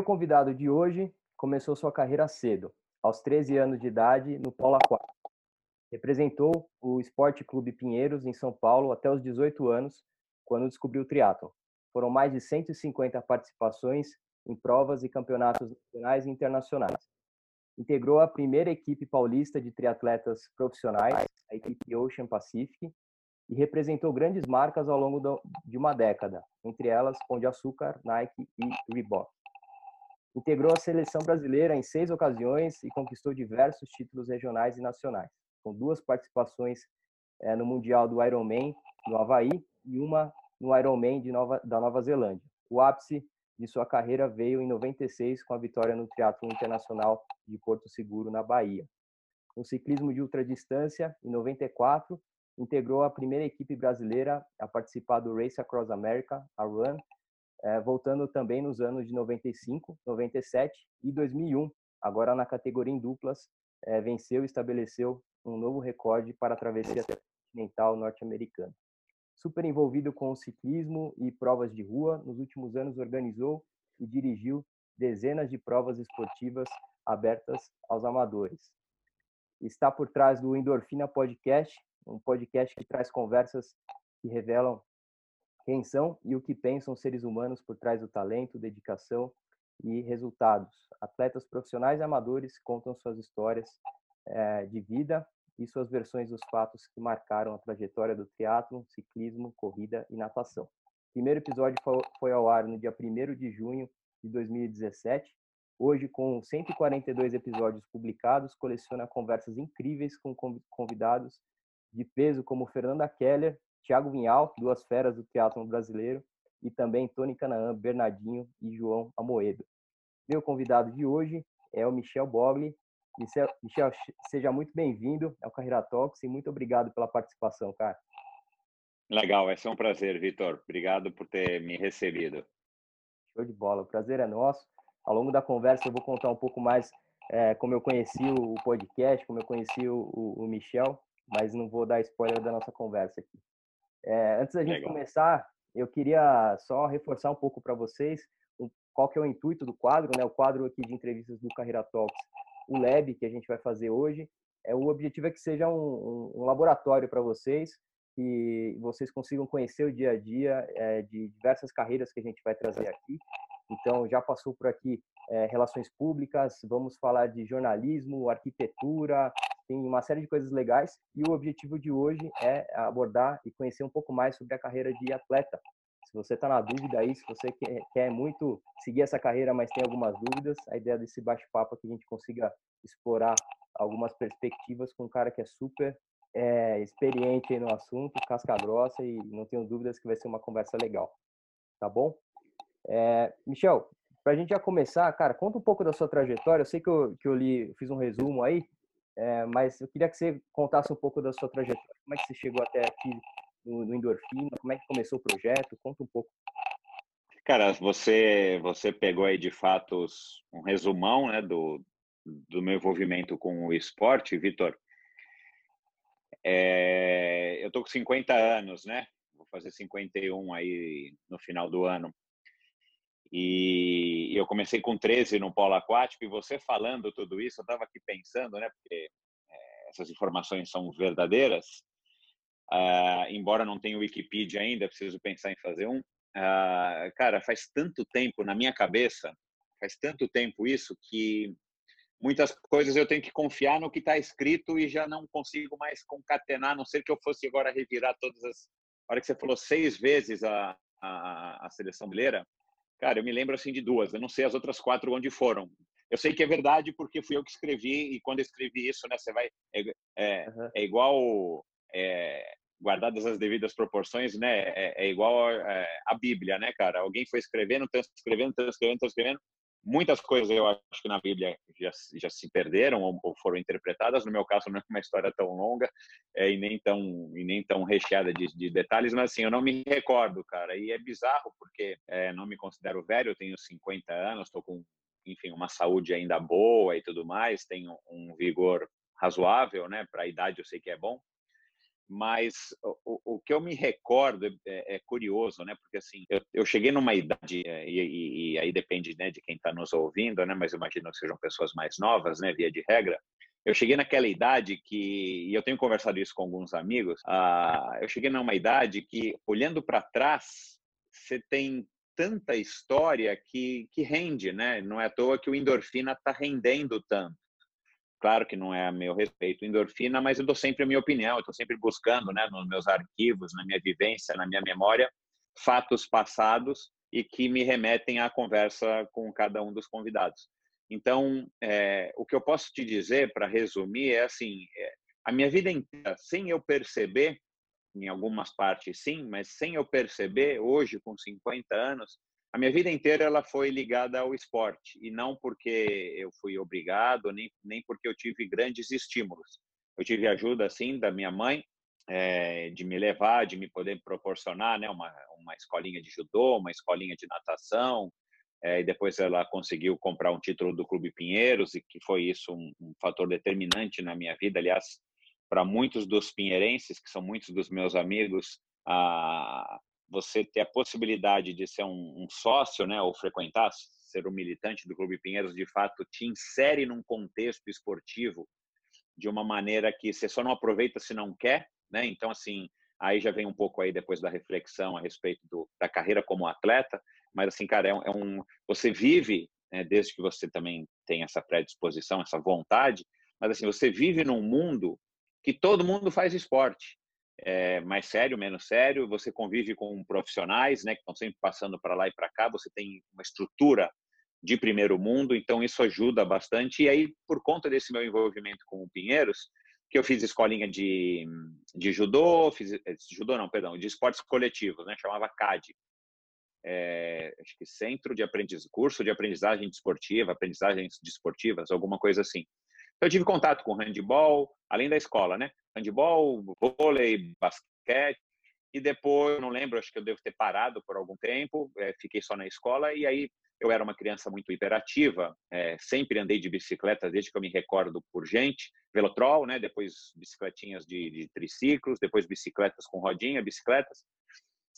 Meu convidado de hoje começou sua carreira cedo, aos 13 anos de idade, no polo aquático. Representou o Esporte Clube Pinheiros, em São Paulo, até os 18 anos, quando descobriu o triatlo. Foram mais de 150 participações em provas e campeonatos nacionais e internacionais. Integrou a primeira equipe paulista de triatletas profissionais, a equipe Ocean Pacific, e representou grandes marcas ao longo de uma década, entre elas Pão de Açúcar, Nike e Reebok. Integrou a seleção brasileira em seis ocasiões e conquistou diversos títulos regionais e nacionais, com duas participações é, no Mundial do Ironman no Havaí e uma no Ironman de Nova, da Nova Zelândia. O ápice de sua carreira veio em 96 com a vitória no Triatlo Internacional de Porto Seguro, na Bahia. No ciclismo de ultradistância, em 94, integrou a primeira equipe brasileira a participar do Race Across America, a RUN, voltando também nos anos de 95, 97 e 2001. Agora na categoria em duplas, é, venceu e estabeleceu um novo recorde para a travessia continental norte-americana. Super envolvido com o ciclismo e provas de rua, nos últimos anos organizou e dirigiu dezenas de provas esportivas abertas aos amadores. Está por trás do Endorfina Podcast, um podcast que traz conversas que revelam quem são e o que pensam seres humanos por trás do talento, dedicação e resultados. Atletas profissionais e amadores contam suas histórias é, de vida e suas versões dos fatos que marcaram a trajetória do triatlo, ciclismo, corrida e natação. O primeiro episódio foi ao ar no dia 1 de junho de 2017. Hoje, com 142 episódios publicados, coleciona conversas incríveis com convidados de peso como Fernanda Keller, Thiago Vinhal, duas feras do teatro brasileiro, e também Tony Canaã, Bernardinho e João Amoedo. Meu convidado de hoje é o Michel Bogli. Michel, seja muito bem-vindo ao Carreira Talks e muito obrigado pela participação, cara. Legal, vai ser um prazer, Vitor. Obrigado por ter me recebido. Show de bola, o prazer é nosso. Ao longo da conversa eu vou contar um pouco mais é, como eu conheci o podcast, como eu conheci o, o, o Michel, mas não vou dar spoiler da nossa conversa aqui. É, antes da gente Legal. começar, eu queria só reforçar um pouco para vocês qual que é o intuito do quadro, né? O quadro aqui de entrevistas do Carreira Talks, o Lab que a gente vai fazer hoje. É o objetivo é que seja um, um, laboratório para vocês, que vocês consigam conhecer o dia a dia é, de diversas carreiras que a gente vai trazer aqui. Então, já passou por aqui é, relações públicas, vamos falar de jornalismo, arquitetura, tem uma série de coisas legais e o objetivo de hoje é abordar e conhecer um pouco mais sobre a carreira de atleta. Se você está na dúvida aí, se você quer, quer muito seguir essa carreira, mas tem algumas dúvidas, a ideia desse bate-papo é que a gente consiga explorar algumas perspectivas com um cara que é super é, experiente no assunto, casca grossa e não tenho dúvidas que vai ser uma conversa legal. Tá bom? É, Michel, para a gente já começar, cara, conta um pouco da sua trajetória. Eu sei que eu, que eu li, fiz um resumo aí, é, mas eu queria que você contasse um pouco da sua trajetória. Como é que você chegou até aqui no, no Endorfina? Como é que começou o projeto? Conta um pouco. Cara, você você pegou aí de fato um resumão né, do, do meu envolvimento com o esporte, Vitor. É, eu tô com 50 anos, né? Vou fazer 51 aí no final do ano. E eu comecei com 13 no polo aquático e você falando tudo isso, eu estava aqui pensando, né, porque é, essas informações são verdadeiras, uh, embora não tenha Wikipedia ainda, preciso pensar em fazer um. Uh, cara, faz tanto tempo na minha cabeça, faz tanto tempo isso que muitas coisas eu tenho que confiar no que está escrito e já não consigo mais concatenar, a não ser que eu fosse agora revirar todas as. A hora que você falou seis vezes a, a, a seleção brasileira, Cara, eu me lembro assim de duas. Eu não sei as outras quatro onde foram. Eu sei que é verdade porque fui eu que escrevi e quando eu escrevi isso, né, você vai é, é, uhum. é igual é, guardadas as devidas proporções, né? É, é igual é, a Bíblia, né, cara? Alguém foi escrevendo, transcrevendo, transcrevendo, transcrevendo. Muitas coisas eu acho que na Bíblia já, já se perderam ou, ou foram interpretadas. No meu caso, não é uma história tão longa é, e nem tão e nem tão recheada de, de, detalhes, mas assim eu não me recordo, cara. E é bizarro porque é, não me considero velho. Eu tenho 50 anos, estou com enfim uma saúde ainda boa e tudo mais. Tenho um vigor razoável, né? Para a idade eu sei que é bom mas o, o que eu me recordo é, é, curioso, né? Porque assim, eu, eu cheguei numa idade é, e, e, e, aí depende, né, de quem está nos ouvindo, né? Mas imagino que sejam pessoas mais novas, né? Via de regra. Eu cheguei naquela idade que, e eu tenho conversado isso com alguns amigos, ah, eu cheguei numa idade que, olhando para trás, você tem tanta história que, que rende, né? Não é à toa que o endorfina está rendendo tanto. Claro que não é a meu respeito endorfina, mas eu dou sempre a minha opinião, eu estou sempre buscando, né, nos meus arquivos, na minha vivência, na minha memória, fatos passados e que me remetem à conversa com cada um dos convidados. Então, é, o que eu posso te dizer, para resumir, é assim: é, a minha vida inteira, sem eu perceber, em algumas partes sim, mas sem eu perceber, hoje, com 50 anos, a minha vida inteira ela foi ligada ao esporte e não porque eu fui obrigado nem nem porque eu tive grandes estímulos. Eu tive ajuda assim da minha mãe é, de me levar de me poder proporcionar né uma uma escolinha de judô uma escolinha de natação é, e depois ela conseguiu comprar um título do Clube Pinheiros e que foi isso um, um fator determinante na minha vida. Aliás para muitos dos pinheirenses que são muitos dos meus amigos a, você ter a possibilidade de ser um, um, sócio, né, ou frequentar, ser um militante do Clube Pinheiros, de fato te insere num contexto esportivo de uma maneira que você só não aproveita se não quer, né? Então assim, aí já vem um pouco aí depois da reflexão a respeito do, da carreira como atleta, mas assim, cara, é um, é um você vive, né, desde que você também tem essa predisposição, essa vontade, mas assim, você vive num mundo que todo mundo faz esporte é, mais sério, menos sério, você convive com profissionais, né, que estão sempre passando para lá e para cá, você tem uma estrutura de primeiro mundo, então isso ajuda bastante. E aí, por conta desse meu envolvimento com o Pinheiros, que eu fiz escolinha de, de judô, fiz eh, judô não, perdão, de esportes coletivos, né, chamava CAD. É, acho que Centro de Aprendiz, Curso de Aprendizagem Desportiva, Aprendizagens Desportivas, alguma coisa assim. Eu tive contato com handball, além da escola, né? Handball, vôlei, basquete. E depois, não lembro, acho que eu devo ter parado por algum tempo, é, fiquei só na escola. E aí eu era uma criança muito hiperativa, é, sempre andei de bicicleta desde que eu me recordo por gente, velotrol, né? Depois bicicletinhas de, de triciclos, depois bicicletas com rodinha, bicicletas.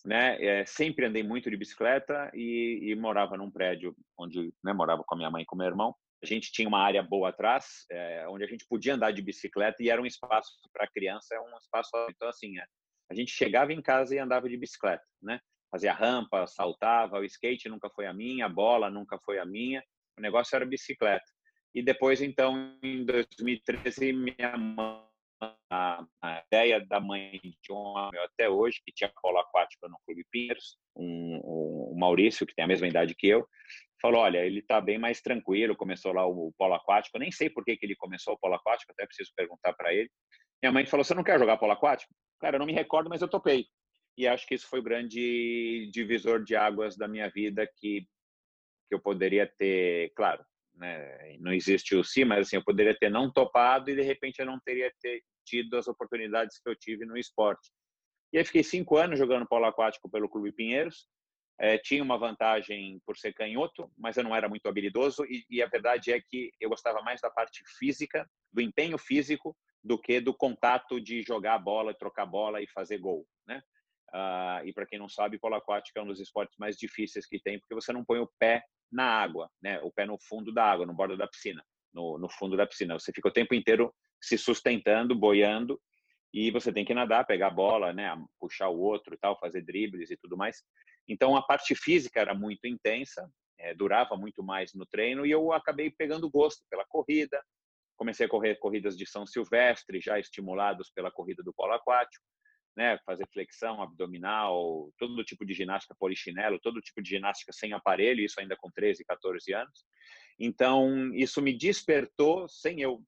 Né? É, sempre andei muito de bicicleta e, e morava num prédio onde né, morava com a minha mãe e com meu irmão a gente tinha uma área boa atrás, é, onde a gente podia andar de bicicleta e era um espaço para criança, é um espaço então assim, é, a gente chegava em casa e andava de bicicleta, né? Fazia rampa, saltava, o skate nunca foi a minha, a bola nunca foi a minha, o negócio era bicicleta. E depois então em 2013 minha mãe a, a, ideia da mãe de um amigo até hoje, que tinha polo aquático no Clube Pinheiros, um, um, o Maurício, que tem a mesma idade que eu, falou: olha, ele está bem mais tranquilo, começou lá o, polo aquático. Eu nem sei por que, que ele começou o polo aquático, até preciso perguntar para ele. Minha mãe falou: você não quer jogar polo aquático? Cara, eu não me recordo, mas eu topei. E acho que isso foi o grande divisor de águas da minha vida que, que eu poderia ter, claro, né, não existe o sim, mas assim, eu poderia ter não topado e de repente eu não teria ter, tido as oportunidades que eu tive no esporte. E aí fiquei cinco anos jogando polo aquático pelo Clube Pinheiros, é, tinha uma vantagem por ser canhoto, mas eu não era muito habilidoso e, e, a verdade é que eu gostava mais da parte física, do empenho físico, do que do contato de jogar a bola, trocar bola e fazer gol, né? Ah, e para quem não sabe, polo aquático é um dos esportes mais difíceis que tem, porque você não põe o pé na água, né? O pé no fundo da água, no bordo da piscina, no, no fundo da piscina. Você fica o tempo inteiro se sustentando, boiando, e você tem que nadar, pegar a bola, né? Puxar o outro e tal, fazer dribles e tudo mais. Então a parte física era muito intensa, é, durava muito mais no treino e eu acabei pegando gosto pela corrida. Comecei a correr corridas de São Silvestre, já estimulados pela corrida do polo aquático, né, fazer flexão abdominal, todo tipo de ginástica polichinelo, todo tipo de ginástica sem aparelho, isso ainda com 13, 14 anos. Então, isso me despertou, sem eu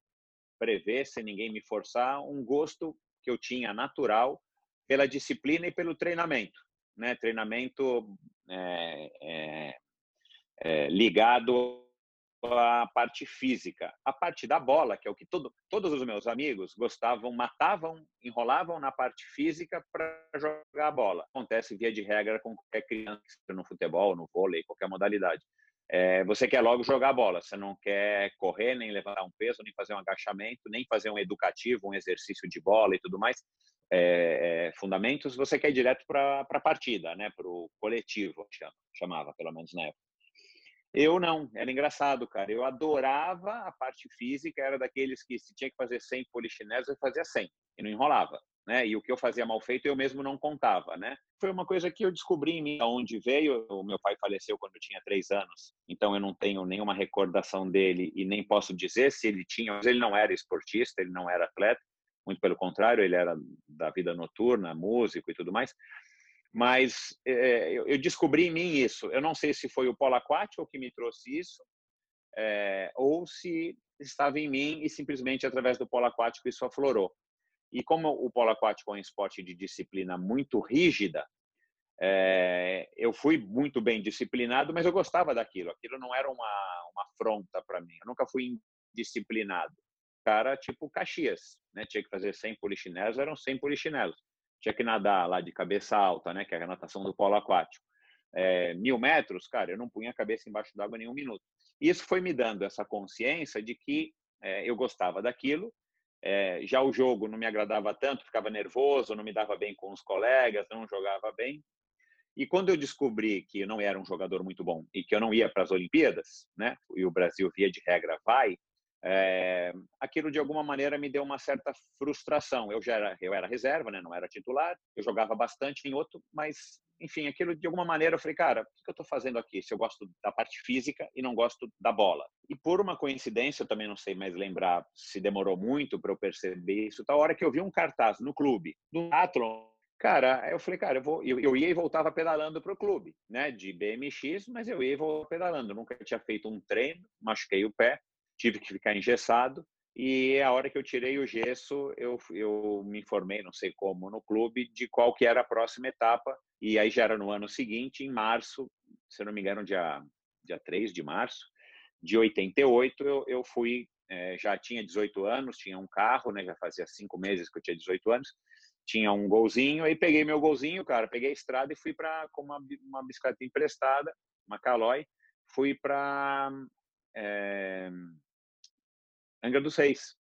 prever, sem ninguém me forçar, um gosto que eu tinha natural pela disciplina e pelo treinamento né, treinamento é, é, ligado à parte física. A parte da bola, que é o que todo, todos os meus amigos gostavam, matavam, enrolavam na parte física para jogar a bola. Acontece via de regra com qualquer criança no futebol, no vôlei, qualquer modalidade. É, você quer logo jogar a bola, você não quer correr, nem levantar um peso, nem fazer um agachamento, nem fazer um educativo, um exercício de bola e tudo mais é, é, fundamentos, você quer ir direto para a partida, né? Para o coletivo, chamava, pelo menos na época. Eu não, era engraçado, cara. Eu adorava a parte física, era daqueles que se tinha que fazer 100 polichineses, eu fazia 100 e não enrolava, né? E o que eu fazia mal feito, eu mesmo não contava, né? Foi uma coisa que eu descobri em mim, onde veio. O meu pai faleceu quando eu tinha três anos, então eu não tenho nenhuma recordação dele e nem posso dizer se ele tinha, mas ele não era esportista, ele não era atleta, muito pelo contrário, ele era da vida noturna, músico e tudo mais mas é, eu descobri em mim isso. Eu não sei se foi o polo aquático que me trouxe isso, é, ou se estava em mim e simplesmente através do polo aquático isso aflorou. E como o polo aquático é um esporte de disciplina muito rígida, é, eu fui muito bem disciplinado, mas eu gostava daquilo. Aquilo não era uma, uma afronta para mim. Eu nunca fui indisciplinado. Cara, tipo Caxias, né? Tinha que fazer 100 polichinelos, eram 100 polichinelos tinha que nadar lá de cabeça alta, né, que é a natação do polo aquático, é, mil metros, cara, eu não punha a cabeça embaixo d'água nenhum minuto. Isso foi me dando essa consciência de que é, eu gostava daquilo, é, já o jogo não me agradava tanto, ficava nervoso, não me dava bem com os colegas, não jogava bem. E quando eu descobri que eu não era um jogador muito bom e que eu não ia para as Olimpíadas, né, e o Brasil via de regra vai, é, aquilo de alguma maneira me deu uma certa frustração. Eu já era, eu era reserva, né? não era titular, eu jogava bastante em outro, mas enfim, aquilo de alguma maneira eu falei, cara, o que eu estou fazendo aqui? Se eu gosto da parte física e não gosto da bola. E por uma coincidência, eu também não sei mais lembrar se demorou muito para eu perceber isso. Da hora que eu vi um cartaz no clube, no Athlon, cara, eu falei, cara, eu, vou, eu, eu ia e voltava pedalando para o clube, né, de BMX, mas eu ia e voltava pedalando. Nunca tinha feito um treino, machuquei o pé, tive que ficar engessado. E a hora que eu tirei o gesso, eu, eu me informei, não sei como, no clube, de qual que era a próxima etapa. E aí já era no ano seguinte, em março, se não me engano, dia, dia 3 de março, de 88, eu, eu fui, é, já tinha 18 anos, tinha um carro, né, já fazia cinco meses que eu tinha 18 anos, tinha um golzinho, aí peguei meu golzinho, cara, peguei a estrada e fui para com uma, uma bicicleta emprestada, uma Caloi, fui para é, Angra dos Reis.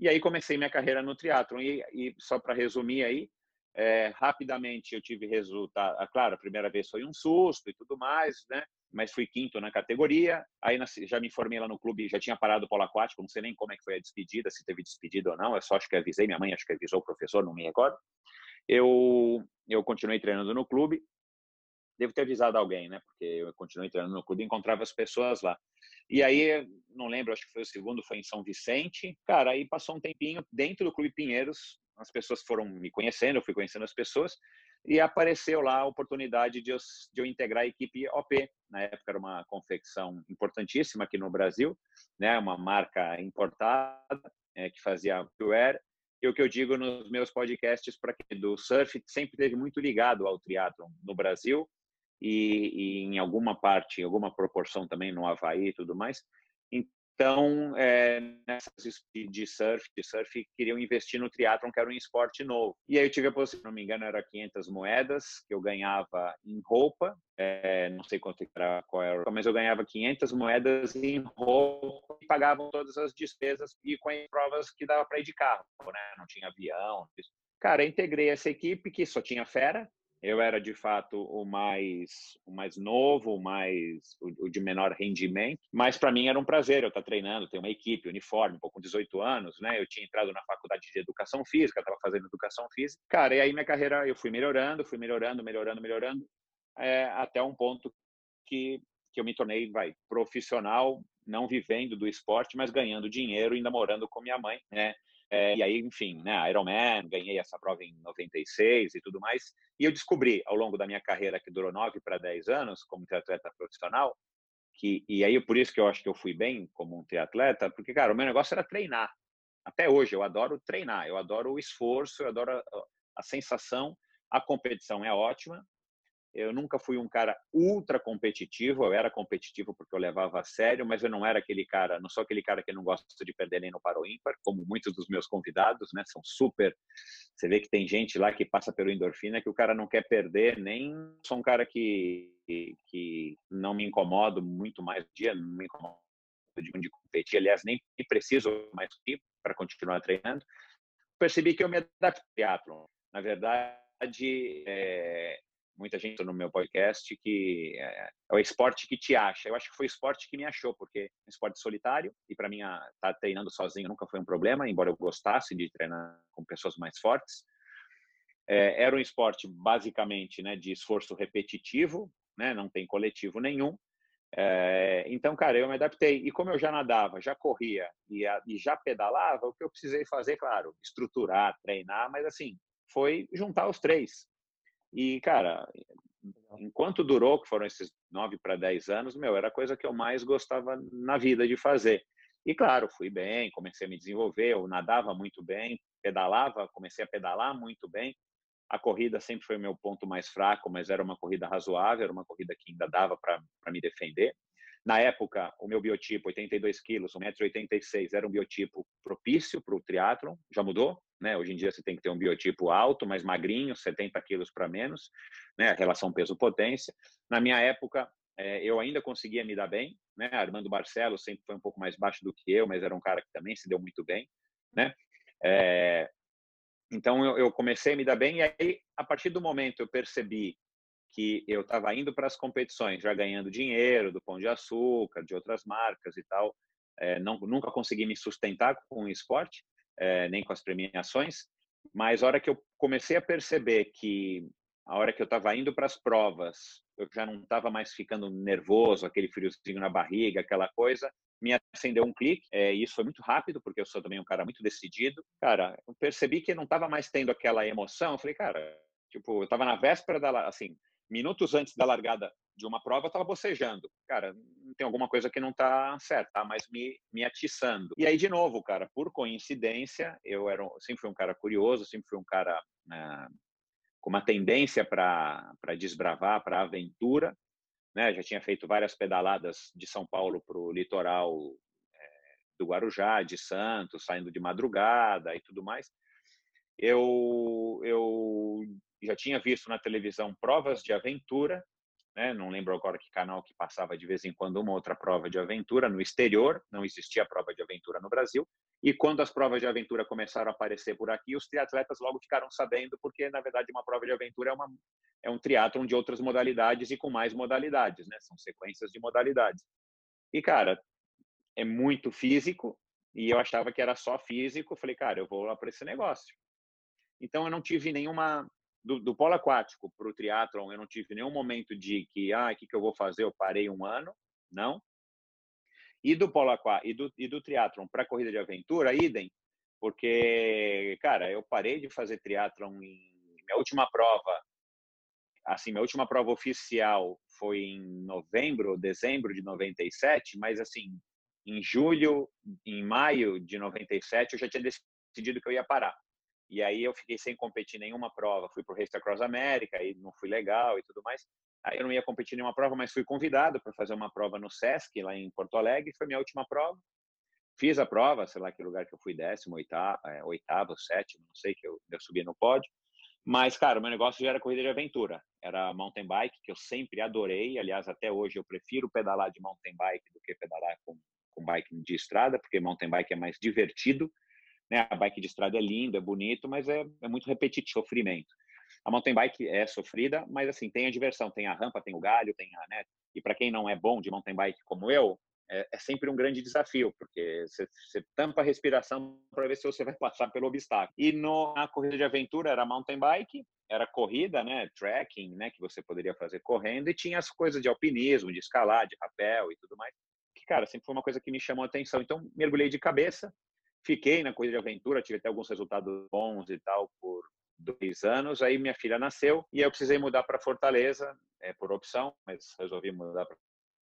E aí comecei minha carreira no triatlon. E, e só para resumir aí, é, rapidamente eu tive resultado. Ah, claro, a primeira vez foi um susto e tudo mais, né? Mas fui quinto na categoria. Aí já me formei lá no clube, já tinha parado o polo aquático, não sei nem como é que foi a despedida, se teve despedida ou não. Eu só acho que avisei minha mãe, acho que avisou o professor, não me recordo. Eu eu continuei treinando no clube. Devo ter avisado alguém, né? Porque eu continuei treinando no clube e encontrava as pessoas lá. E aí, não lembro, acho que foi o segundo, foi em São Vicente. Cara, aí passou um tempinho dentro do Clube Pinheiros, as pessoas foram me conhecendo, eu fui conhecendo as pessoas, e apareceu lá a oportunidade de eu, de eu integrar a equipe OP. Na época era uma confecção importantíssima aqui no Brasil, né, uma marca importada é, que fazia wear. E o que eu digo nos meus podcasts para do surf sempre teve muito ligado ao triatlo no Brasil e, e, em alguma parte, em alguma proporção também no Havaí e tudo mais. Então, é, nessas de surf, de surf, queriam investir no triatlon, que era um esporte novo. E aí eu tive a possibilidade, se não me engano, era 500 moedas que eu ganhava em roupa, é, não sei quanto era, qual era, mas eu ganhava 500 moedas em roupa e pagavam todas as despesas e com as provas que dava para ir de carro, né? Não tinha avião. Cara, integrei essa equipe que só tinha fera, eu era de fato o mais o mais novo, o mais o, o de menor rendimento, mas para mim era um prazer eu estar treinando, ter uma equipe, uniforme, pouco com 18 anos, né? Eu tinha entrado na faculdade de educação física, estava fazendo educação física. Cara, e aí minha carreira eu fui melhorando, fui melhorando, melhorando, melhorando, é, até um ponto que que eu me tornei, vai, profissional, não vivendo do esporte, mas ganhando dinheiro, ainda morando com minha mãe, né? É, e aí, enfim, né, Ironman, ganhei essa prova em 96 e tudo mais. E eu descobri, ao longo da minha carreira, que durou 9 para 10 anos, como triatleta profissional, que, e aí por isso que eu acho que eu fui bem como um triatleta, porque, cara, o meu negócio era treinar. Até hoje, eu adoro treinar, eu adoro o esforço, eu adoro a, a sensação. A competição é ótima, eu nunca fui um cara ultra competitivo, eu era competitivo porque eu levava a sério, mas eu não era aquele cara, não sou aquele cara que não gosta de perder nem no paro ímpar, como muitos dos meus convidados, né? São super. Você vê que tem gente lá que passa pelo endorfina que o cara não quer perder, nem sou um cara que que não me incomodo muito mais dia, não me incomodo de, de competir, aliás, nem preciso mais para continuar treinando. Percebi que eu me adaptei ao triatlon Na verdade, é, muita gente no meu podcast que é, é, o esporte que te acha. Eu acho que foi o esporte que me achou, porque é um esporte solitário e para mim estar tá treinando sozinho nunca foi um problema, embora eu gostasse de treinar com pessoas mais fortes. É, era um esporte basicamente né, de esforço repetitivo, né, não tem coletivo nenhum. É, então, cara, eu me adaptei. E como eu já nadava, já corria e, a, e já pedalava, o que eu precisei fazer, claro, estruturar, treinar, mas assim, foi juntar os três. E, cara, enquanto durou, que foram esses nove para dez anos, meu, era a coisa que eu mais gostava na vida de fazer. E, claro, fui bem, comecei a me desenvolver, eu nadava muito bem, pedalava, comecei a pedalar muito bem. A corrida sempre foi o meu ponto mais fraco, mas era uma corrida razoável, era uma corrida que ainda dava para me defender. Na época, o meu biotipo, 82 quilos, 1,86m, era um biotipo propício para o triatlon. Já mudou? Né? Hoje em dia você tem que ter um biotipo alto, mais magrinho, 70 quilos para menos, né? relação peso-potência. Na minha época, é, eu ainda conseguia me dar bem. Né? Armando Barcelos sempre foi um pouco mais baixo do que eu, mas era um cara que também se deu muito bem. Né? É, então eu comecei a me dar bem, e aí, a partir do momento eu percebi que eu estava indo para as competições, já ganhando dinheiro do Pão de Açúcar, de outras marcas e tal. É, não, nunca consegui me sustentar com o esporte, é, nem com as premiações, mas a hora que eu comecei a perceber que a hora que eu estava indo para as provas, eu já não estava mais ficando nervoso, aquele friozinho na barriga, aquela coisa, me acendeu um clique. É, isso foi muito rápido, porque eu sou também um cara muito decidido. Cara, eu percebi que não estava mais tendo aquela emoção. Eu falei, cara, tipo, eu estava na véspera da, assim, minutos antes da largada de uma prova, eu estava bocejando. Cara, tem alguma coisa que não está certa, tá? mas me, me atiçando. E aí, de novo, cara, por coincidência, eu era, sempre fui um cara curioso, sempre fui um cara né, com uma tendência para desbravar, para aventura. Né? Já tinha feito várias pedaladas de São Paulo para o litoral é, do Guarujá, de Santos, saindo de madrugada e tudo mais. Eu, eu já tinha visto na televisão provas de aventura, né? não lembro agora que canal que passava de vez em quando uma outra prova de aventura no exterior, não existia prova de aventura no Brasil. E quando as provas de aventura começaram a aparecer por aqui, os triatletas logo ficaram sabendo, porque na verdade uma prova de aventura é, uma, é um triatlon de outras modalidades e com mais modalidades, né? São sequências de modalidades. E cara, é muito físico e eu achava que era só físico. Falei, cara, eu vou lá para esse negócio. Então eu não tive nenhuma do, do polo aquático para o triatlon, eu não tive nenhum momento de que, ah, o que, que eu vou fazer? Eu parei um ano, não. E do polo aquático, e do, e do triatlon para corrida de aventura, idem, porque, cara, eu parei de fazer triatlon em minha última prova, assim, minha última prova oficial foi em novembro, dezembro de 97, mas assim, em julho, em maio de 97, eu já tinha decidido que eu ia parar. E aí eu fiquei sem competir nenhuma prova. Fui para o Race Across America e não fui legal e tudo mais. Aí eu não ia competir nenhuma prova, mas fui convidado para fazer uma prova no Sesc, lá em Porto Alegre. Foi minha última prova. Fiz a prova, sei lá que lugar que eu fui, décimo, oitavo, é, oitavo sétimo, não sei, que eu, eu subi no pódio. Mas, cara, meu negócio já era corrida de aventura. Era mountain bike, que eu sempre adorei. Aliás, até hoje eu prefiro pedalar de mountain bike do que pedalar com, com bike de estrada, porque mountain bike é mais divertido né? A bike de estrada é linda, é bonito, mas é, é muito repetitivo, sofrimento. A mountain bike é sofrida, mas assim, tem a diversão, tem a rampa, tem o galho, tem a, né? E para quem não é bom de mountain bike como eu, é, é sempre um grande desafio, porque você, tampa a respiração para ver se você vai passar pelo obstáculo. E no, na corrida de aventura era mountain bike, era corrida, né, trekking, né, que você poderia fazer correndo, e tinha as coisas de alpinismo, de escalar, de rapel e tudo mais. Que, cara, sempre foi uma coisa que me chamou a atenção. Então, mergulhei de cabeça, Fiquei na corrida de aventura, tive até alguns resultados bons e tal por dois anos. Aí minha filha nasceu e eu precisei mudar para Fortaleza, é, por opção, mas resolvi mudar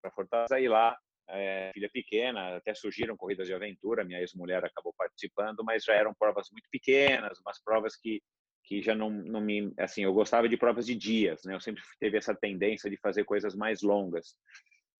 para Fortaleza. E lá, é, filha pequena, até surgiram corridas de aventura. Minha ex-mulher acabou participando, mas já eram provas muito pequenas, umas provas que que já não, não me assim eu gostava de provas de dias né eu sempre teve essa tendência de fazer coisas mais longas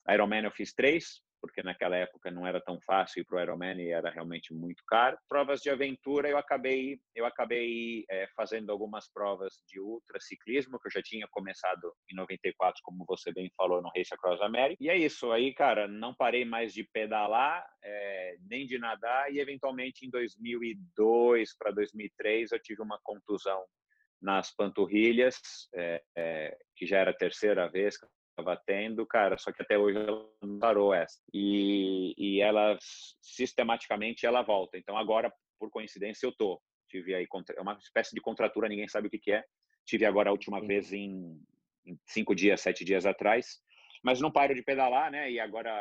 Ironman eu fiz três porque naquela época não era tão fácil ir para o Ironman e era realmente muito caro. Provas de aventura, eu acabei, eu acabei é, fazendo algumas provas de ultraciclismo, que eu já tinha começado em 94, como você bem falou, no Race Across America. E é isso, aí, cara, não parei mais de pedalar, é, nem de nadar, e eventualmente em 2002 para 2003 eu tive uma contusão nas panturrilhas, é, é, que já era a terceira vez que estava tendo, cara, só que até hoje ela não parou essa. E, e ela, sistematicamente, ela volta. Então, agora, por coincidência, eu tô. Tive aí é uma espécie de contratura, ninguém sabe o que, que é. Tive agora a última vez em, em, cinco dias, sete dias atrás. Mas não paro de pedalar, né? E agora...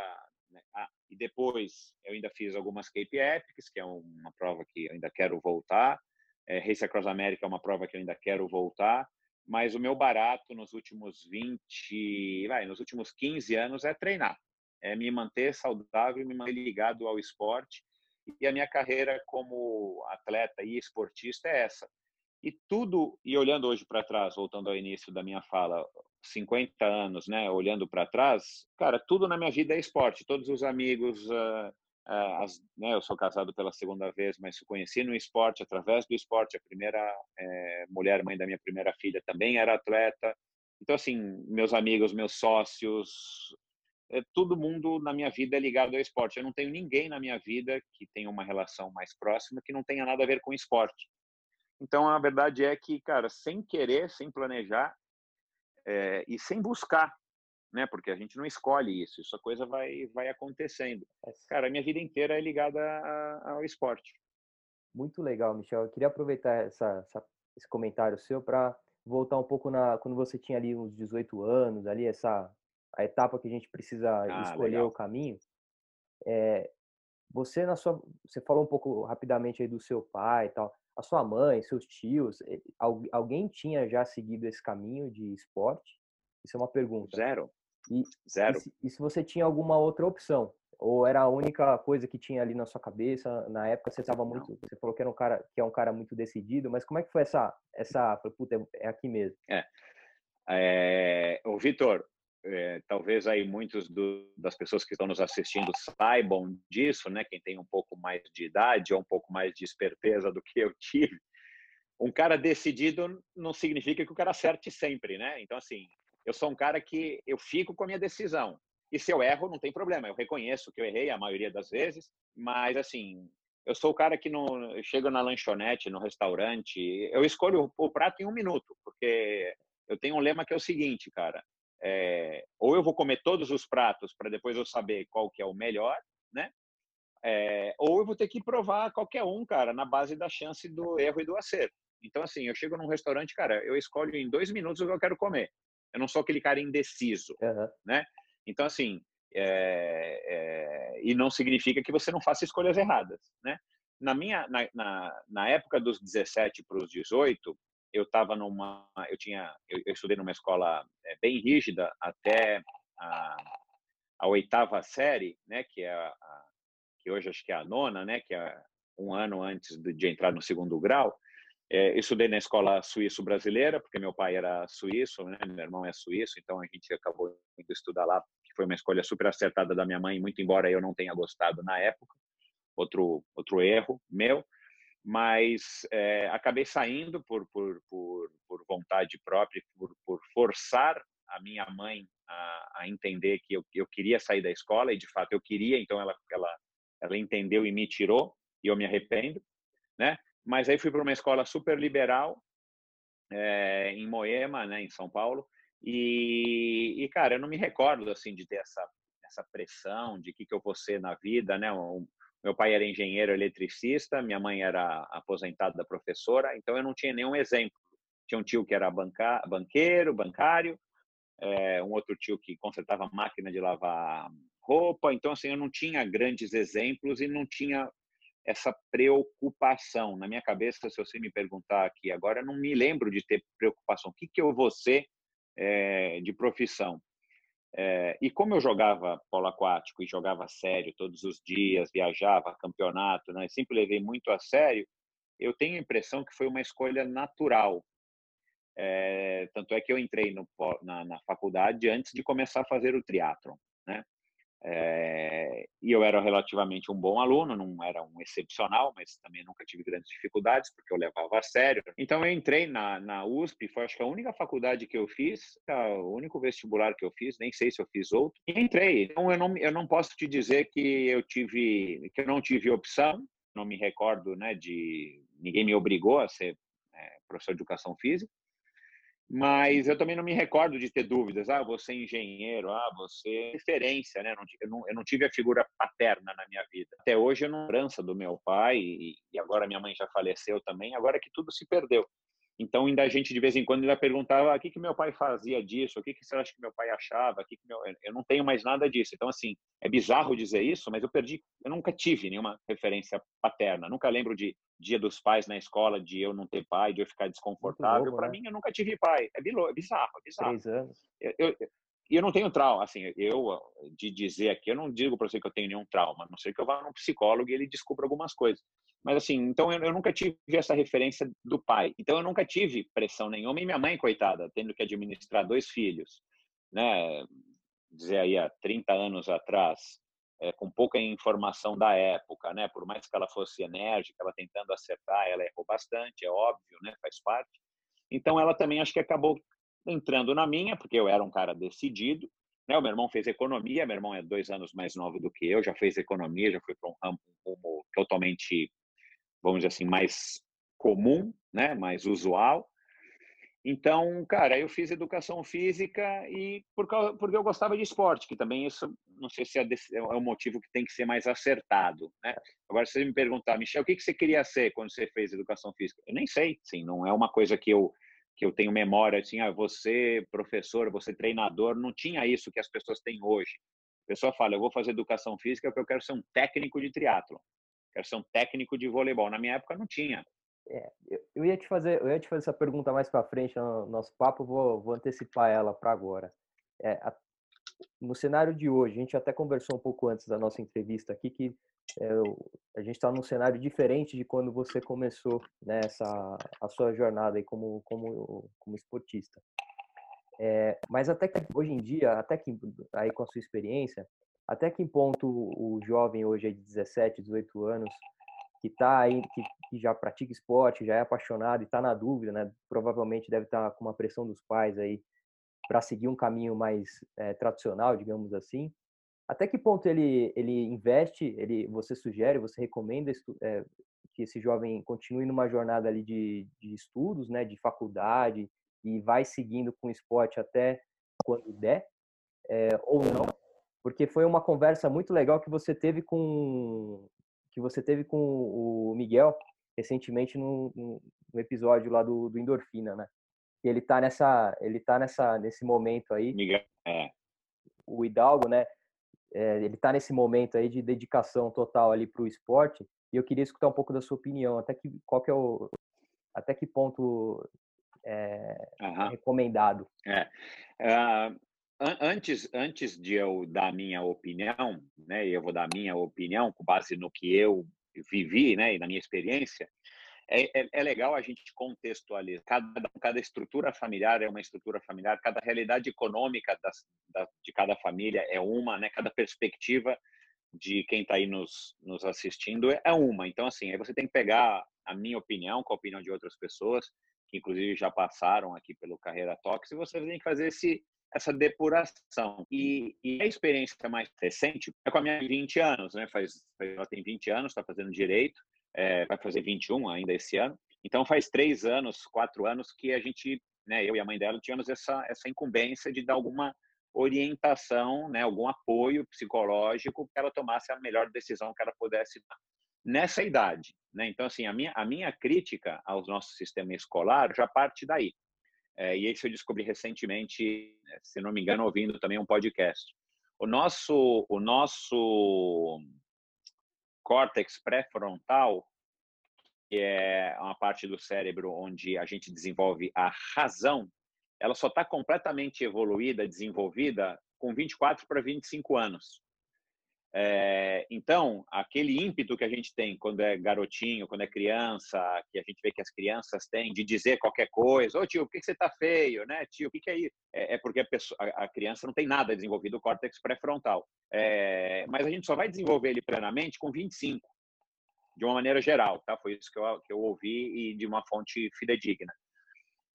Ah, e depois eu ainda fiz algumas Cape Epics, que é uma prova que eu ainda quero voltar. É, Race Across America é uma prova que eu ainda quero voltar, mas o meu barato nos últimos 20, vai, nos últimos 15 anos é treinar, é me manter saudável, me manter ligado ao esporte. E a minha carreira como atleta e esportista é essa. E tudo, e olhando hoje para trás, voltando ao início da minha fala, 50 anos, né, olhando para trás, cara, tudo na minha vida é esporte. Todos os amigos, ah, as, né, eu sou casado pela segunda vez, mas conheci no esporte, através do esporte. A primeira é, mulher, mãe da minha primeira filha, também era atleta. Então, assim, meus amigos, meus sócios, é, todo mundo na minha vida é ligado ao esporte. Eu não tenho ninguém na minha vida que tenha uma relação mais próxima que não tenha nada a ver com esporte. Então, a verdade é que, cara, sem querer, sem planejar é, e sem buscar né? Porque a gente não escolhe isso, isso a coisa vai vai acontecendo. É Cara, a minha vida inteira é ligada ao esporte. Muito legal, Michel. Eu queria aproveitar essa, essa esse comentário seu para voltar um pouco na quando você tinha ali uns 18 anos, ali essa a etapa que a gente precisa ah, escolher legal. o caminho. É, você na sua você falou um pouco rapidamente aí do seu pai e tal. A sua mãe, seus tios, alguém tinha já seguido esse caminho de esporte? Isso é uma pergunta. Zero. E, Zero. E se, e se você tinha alguma outra opção? Ou era a única coisa que tinha ali na sua cabeça? Na época você estava muito. Você falou que era um cara que é um cara muito decidido, mas como é que foi essa. essa puta, é, é aqui mesmo? É. é o Vitor, é, talvez aí muitos do, das pessoas que estão nos assistindo saibam disso, né? Quem tem um pouco mais de idade ou um pouco mais de esperteza do que eu tive. Um cara decidido não significa que o cara acerte sempre, né? Então, assim, eu sou um cara que eu fico com a minha decisão. E se eu erro, não tem problema. Eu reconheço que eu errei a maioria das vezes, mas assim, eu sou o cara que não chega na lanchonete, no restaurante, eu escolho o, prato em um minuto, porque eu tenho um lema que é o seguinte, cara. É, ou eu vou comer todos os pratos para depois eu saber qual que é o melhor, né? É, ou eu vou ter que provar qualquer um, cara, na base da chance do erro e do acerto. Então, assim, eu chego num restaurante, cara, eu escolho em dois minutos o que eu quero comer. Eu não sou aquele cara indeciso, uhum. né? Então, assim, é, é, e não significa que você não faça escolhas erradas, né? Na minha, na, na, na época dos 17 para os 18, eu estava numa, eu tinha, eu, eu, estudei numa escola é, bem rígida até a, a, oitava série, né? Que é a, a, que hoje acho que é a nona, né? Que é um ano antes de, de entrar no segundo grau. É, estudei na escola suíço-brasileira, porque meu pai era suíço, né? meu irmão é suíço, então a gente acabou indo estudar lá, que foi uma escolha super acertada da minha mãe, muito embora eu não tenha gostado na época, outro, outro erro meu, mas é, acabei saindo por, por, por, por vontade própria, por, por forçar a minha mãe a, a entender que eu, eu queria sair da escola, e de fato eu queria, então ela, ela, ela entendeu e me tirou, e eu me arrependo, né? Mas aí fui para uma escola super liberal é, em Moema, né, em São Paulo. E, e, cara, eu não me recordo assim de ter essa essa pressão de que que eu vou ser na vida, né? O, meu pai era engenheiro eletricista, minha mãe era aposentada professora, então eu não tinha nenhum exemplo. Tinha um tio que era banca, banqueiro, bancário, é, um outro tio que consertava máquina de lavar roupa, então assim eu não tinha grandes exemplos e não tinha essa preocupação. Na minha cabeça, se você me perguntar aqui agora, não me lembro de ter preocupação. O que, que eu vou ser é, de profissão? É, e como eu jogava polo aquático e jogava sério todos os dias, viajava, campeonato, né, sempre levei muito a sério, eu tenho a impressão que foi uma escolha natural. É, tanto é que eu entrei no, na, na, faculdade antes de começar a fazer o triatlon. Né? É, e eu era relativamente um bom aluno, não era um excepcional, mas também nunca tive grandes dificuldades, porque eu levava a sério. Então eu entrei na, na USP, foi acho que a única faculdade que eu fiz, o único vestibular que eu fiz, nem sei se eu fiz outro, e entrei. Então eu não, eu não posso te dizer que eu tive, que eu não tive opção, não me recordo, né, de ninguém me obrigou a ser é, professor de educação física. Mas eu também não me recordo de ter dúvidas. Ah, você é engenheiro, ah, você é referência, né? Eu não, eu não tive a figura paterna na minha vida. Até hoje eu não lembrança do meu pai e, agora minha mãe já faleceu também. Agora que tudo se perdeu. Então, ainda a gente, de vez em quando, ainda perguntava ah, o que, que meu pai fazia disso, o que, que você acha que meu pai achava, o que, que meu... eu não tenho mais nada disso. Então, assim, é bizarro dizer isso, mas eu perdi, eu nunca tive nenhuma referência paterna. Nunca lembro de dia dos pais na escola, de eu não ter pai, de eu ficar desconfortável. Para né? mim, eu nunca tive pai. É, é bizarro, é bizarro. Três anos. Eu, eu, eu não tenho trauma, assim, eu, de dizer aqui, eu não digo para você que eu tenho nenhum trauma, a não ser que eu vá num psicólogo e ele descubra algumas coisas. Mas, assim, então eu, eu nunca tive essa referência do pai. Então eu nunca tive pressão nenhuma. E minha mãe, coitada, tendo que administrar dois filhos, né, dizer aí há 30 anos atrás, é, com pouca informação da época, né, por mais que ela fosse enérgica, ela tentando acertar, ela errou bastante, é óbvio, né, faz parte. Então ela também acho que acabou entrando na minha, porque eu era um cara decidido. Né? O meu irmão fez economia, meu irmão é dois anos mais novo do que eu, já fez economia, já foi para um ramo, totalmente, vamos dizer assim, mais comum, né? mais usual. Então, cara, eu fiz educação física e por causa, porque eu gostava de esporte, que também isso, não sei se é, é o motivo que tem que ser mais acertado, né? Agora, se você me perguntar, Michel, o que, que você queria ser quando você fez educação física? Eu nem sei, sim, não é uma coisa que eu que eu tenho memória, assim, ah, você professor, você treinador, não tinha isso que as pessoas têm hoje. A pessoa fala, eu vou fazer educação física porque eu quero ser um técnico de triatlo, quero ser um técnico de voleibol. Na minha época não tinha. É, eu ia te fazer, eu ia te fazer essa pergunta mais para frente no nosso papo, vou, vou antecipar ela para agora. É, a, no cenário de hoje, a gente até conversou um pouco antes da nossa entrevista aqui que é, a gente está num cenário diferente de quando você começou né, a sua jornada aí como como como esportista. É, mas até que hoje em dia, até que aí com a sua experiência, até que ponto o jovem hoje é de 17, 18 anos que tá aí que, que já pratica esporte, já é apaixonado e está na dúvida, né? Provavelmente deve estar tá com uma pressão dos pais aí para seguir um caminho mais é, tradicional, digamos assim até que ponto ele, ele investe, ele, você sugere, você recomenda é, que esse jovem continue numa jornada ali de, de estudos, né, de faculdade, e vai seguindo com o esporte até quando der, é, ou não? Porque foi uma conversa muito legal que você teve com que você teve com o Miguel recentemente no, no episódio lá do, do Endorfina, né? E ele tá nessa, ele tá nessa, nesse momento aí. Miguel, é. O Hidalgo, né? é, ele está nesse momento aí de dedicação total ali para o esporte e eu queria escutar um pouco da sua opinião até que qual que é o até que ponto é, uhum. recomendado é. Uh, antes antes de eu dar minha opinião né eu vou dar minha opinião com base no que eu vivi né e na minha experiência é, é, é, legal a gente contextualizar. Cada, cada estrutura familiar é uma estrutura familiar, cada realidade econômica das, da, de cada família é uma, né? cada perspectiva de quem está aí nos, nos assistindo é uma. Então, assim, aí você tem que pegar a minha opinião com a opinião de outras pessoas, que inclusive já passaram aqui pelo Carreira Talks, e você tem que fazer esse, essa depuração. E, e, a experiência mais recente é com a minha 20 anos, né? Faz, ela tem 20 anos, está fazendo direito, é, vai fazer 21 ainda esse ano. Então faz três anos, quatro anos que a gente, né, eu e a mãe dela, tínhamos essa, essa incumbência de dar alguma orientação, né, algum apoio psicológico para ela tomasse a melhor decisão que ela pudesse dar nessa idade. Né? Então, assim, a minha, a minha crítica ao nosso sistema escolar já parte daí. É, e isso eu descobri recentemente, se não me engano, ouvindo também um podcast. O nosso, o nosso córtex pré-frontal, que é uma parte do cérebro onde a gente desenvolve a razão, ela só está completamente evoluída, desenvolvida com 24 para 25 anos. É, então, aquele ímpeto que a gente tem quando é garotinho, quando é criança, que a gente vê que as crianças têm de dizer qualquer coisa, ô oh, tio, por que você está feio, né, tio, o que, que é isso? É, é porque a, pessoa, a, criança não tem nada desenvolvido o córtex pré-frontal. É, mas a gente só vai desenvolver ele plenamente com 25, de uma maneira geral, tá? Foi isso que eu, que eu ouvi e de uma fonte fidedigna.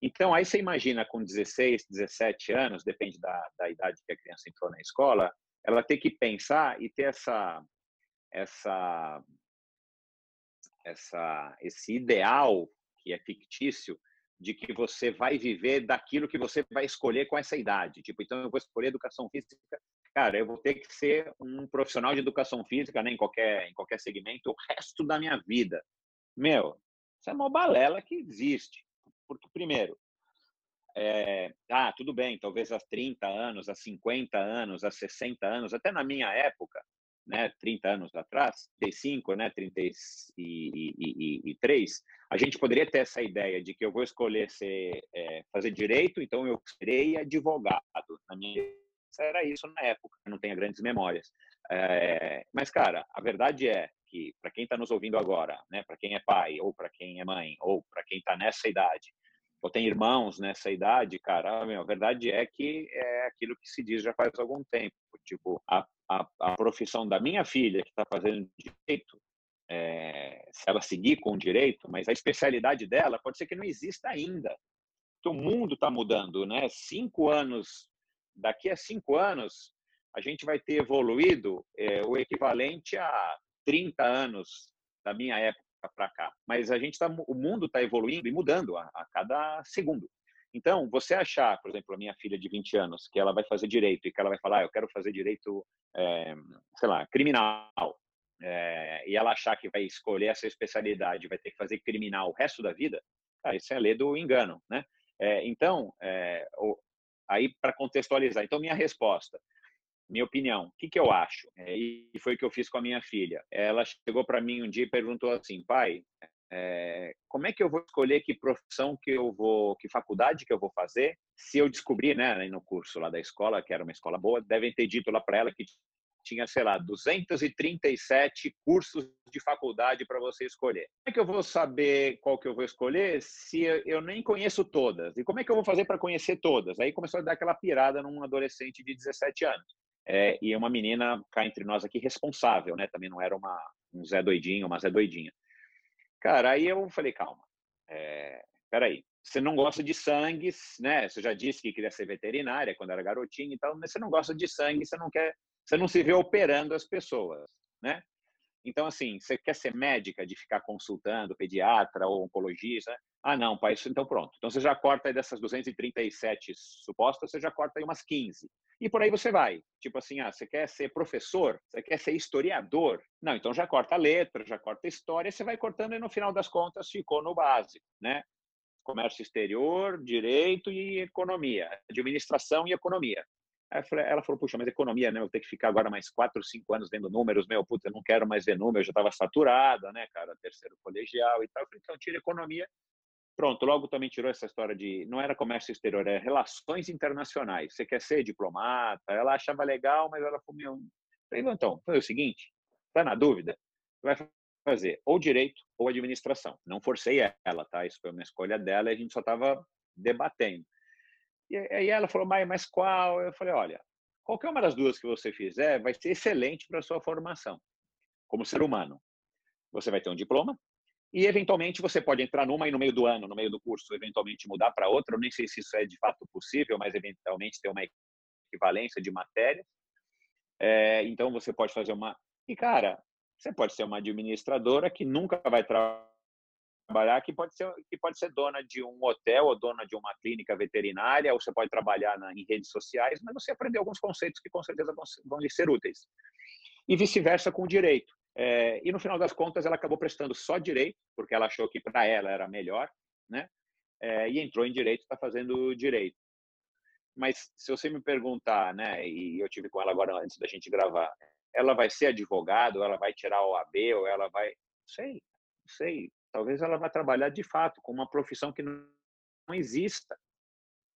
Então, aí você imagina com 16, 17 anos, depende da, da idade que a criança entrou na escola, ela tem que pensar e ter essa essa essa esse ideal que é fictício, de que você vai viver daquilo que você vai escolher com essa idade. Tipo, então eu vou escolher educação física. Cara, eu vou ter que ser um profissional de educação física, né, em qualquer em qualquer segmento o resto da minha vida. Meu, isso é uma balela que existe. Porque primeiro, é, ah, tudo bem, talvez há 30 anos, há 50 anos, há 60 anos, até na minha época, né, 30 anos atrás, 35, né, 33, a gente poderia ter essa ideia de que eu vou escolher ser, é, fazer direito, então eu serei advogado. Na minha era isso na época, não tenho grandes memórias. É, mas, cara, a verdade é que, para quem está nos ouvindo agora, né, para quem é pai, ou para quem é mãe, ou para quem está nessa idade, ou tem irmãos nessa idade, cara, a verdade é que é aquilo que se diz já faz algum tempo. Tipo, a, a, a profissão da minha filha, que está fazendo direito, é, se ela seguir com o direito, mas a especialidade dela pode ser que não exista ainda. O mundo está mudando, né? Cinco anos, daqui a cinco anos, a gente vai ter evoluído é, o equivalente a 30 anos da minha época para cá. Mas a gente tá, o mundo está evoluindo e mudando a, a, cada segundo. Então, você achar, por exemplo, a minha filha de 20 anos, que ela vai fazer direito e que ela vai falar, ah, eu quero fazer direito, é, sei lá, criminal, é, e ela achar que vai escolher essa especialidade, vai ter que fazer criminal o resto da vida, ah, isso é ler do engano, né? É, então, o, aí para contextualizar, então minha resposta, minha opinião, o que, que eu acho? É, e foi o que eu fiz com a minha filha. Ela chegou para mim um dia e perguntou assim, pai, é, como é que eu vou escolher que profissão que eu vou, que faculdade que eu vou fazer? Se eu descobrir, né, no curso lá da escola, que era uma escola boa, devem ter dito lá para ela que tinha, sei lá, 237 cursos de faculdade para você escolher. Como é que eu vou saber qual que eu vou escolher se eu nem conheço todas? E como é que eu vou fazer para conhecer todas? Aí começou a dar aquela pirada num adolescente de 17 anos é, e uma menina cá entre nós aqui responsável, né? Também não era uma, um Zé doidinho, uma Zé doidinha. Cara, aí eu falei, calma, é, peraí, você não gosta de sangue, né? Você já disse que queria ser veterinária quando era garotinha e tal, mas você não gosta de sangue, você não quer, você não se vê operando as pessoas, né? Então, assim, você quer ser médica de ficar consultando pediatra ou oncologista? Ah, não, pai, isso então pronto. Então você já corta aí dessas 237 supostas, você já corta aí umas 15. E por aí você vai. Tipo assim, ah, você quer ser professor? Você quer ser historiador? Não, então já corta a letra, já corta a história, você vai cortando e no final das contas ficou no básico, né? Comércio exterior, direito e economia, administração e economia. Ela falou, puxa, mas economia, né? Eu tenho que ficar agora mais quatro, cinco anos vendo números, meu, puta, eu não quero mais ver números, eu já estava saturada, né, cara, terceiro colegial e tal. Eu falei, então tira economia. Pronto, logo também tirou essa história de, não era comércio exterior, era relações internacionais. Você quer ser diplomata? Ela achava legal, mas ela falou, meu... Falei, então, foi o seguinte, tá na dúvida? Vai fazer ou direito ou administração. Não forcei ela, tá? Isso foi uma escolha dela e a gente só estava debatendo. E aí ela falou, mas, mas qual? Eu falei, olha, qualquer uma das duas que você fizer vai ser excelente para sua formação como ser humano. Você vai ter um diploma e, eventualmente, você pode entrar numa e no meio do ano, no meio do curso, eventualmente mudar para outra. Eu nem sei se isso é de fato possível, mas, eventualmente, ter uma equivalência de matéria. É, então, você pode fazer uma... E, cara, você pode ser uma administradora que nunca vai trabalhar que pode ser que pode ser dona de um hotel ou dona de uma clínica veterinária ou você pode trabalhar na, em redes sociais mas você aprendeu alguns conceitos que com certeza vão, vão lhe ser úteis e vice-versa com o direito é, e no final das contas ela acabou prestando só direito porque ela achou que para ela era melhor né é, e entrou em direito está fazendo direito mas se você me perguntar né e eu tive com ela agora antes da gente gravar ela vai ser advogado ela vai tirar o AB ou ela vai não sei não sei Talvez ela vá trabalhar de fato com uma profissão que não, exista,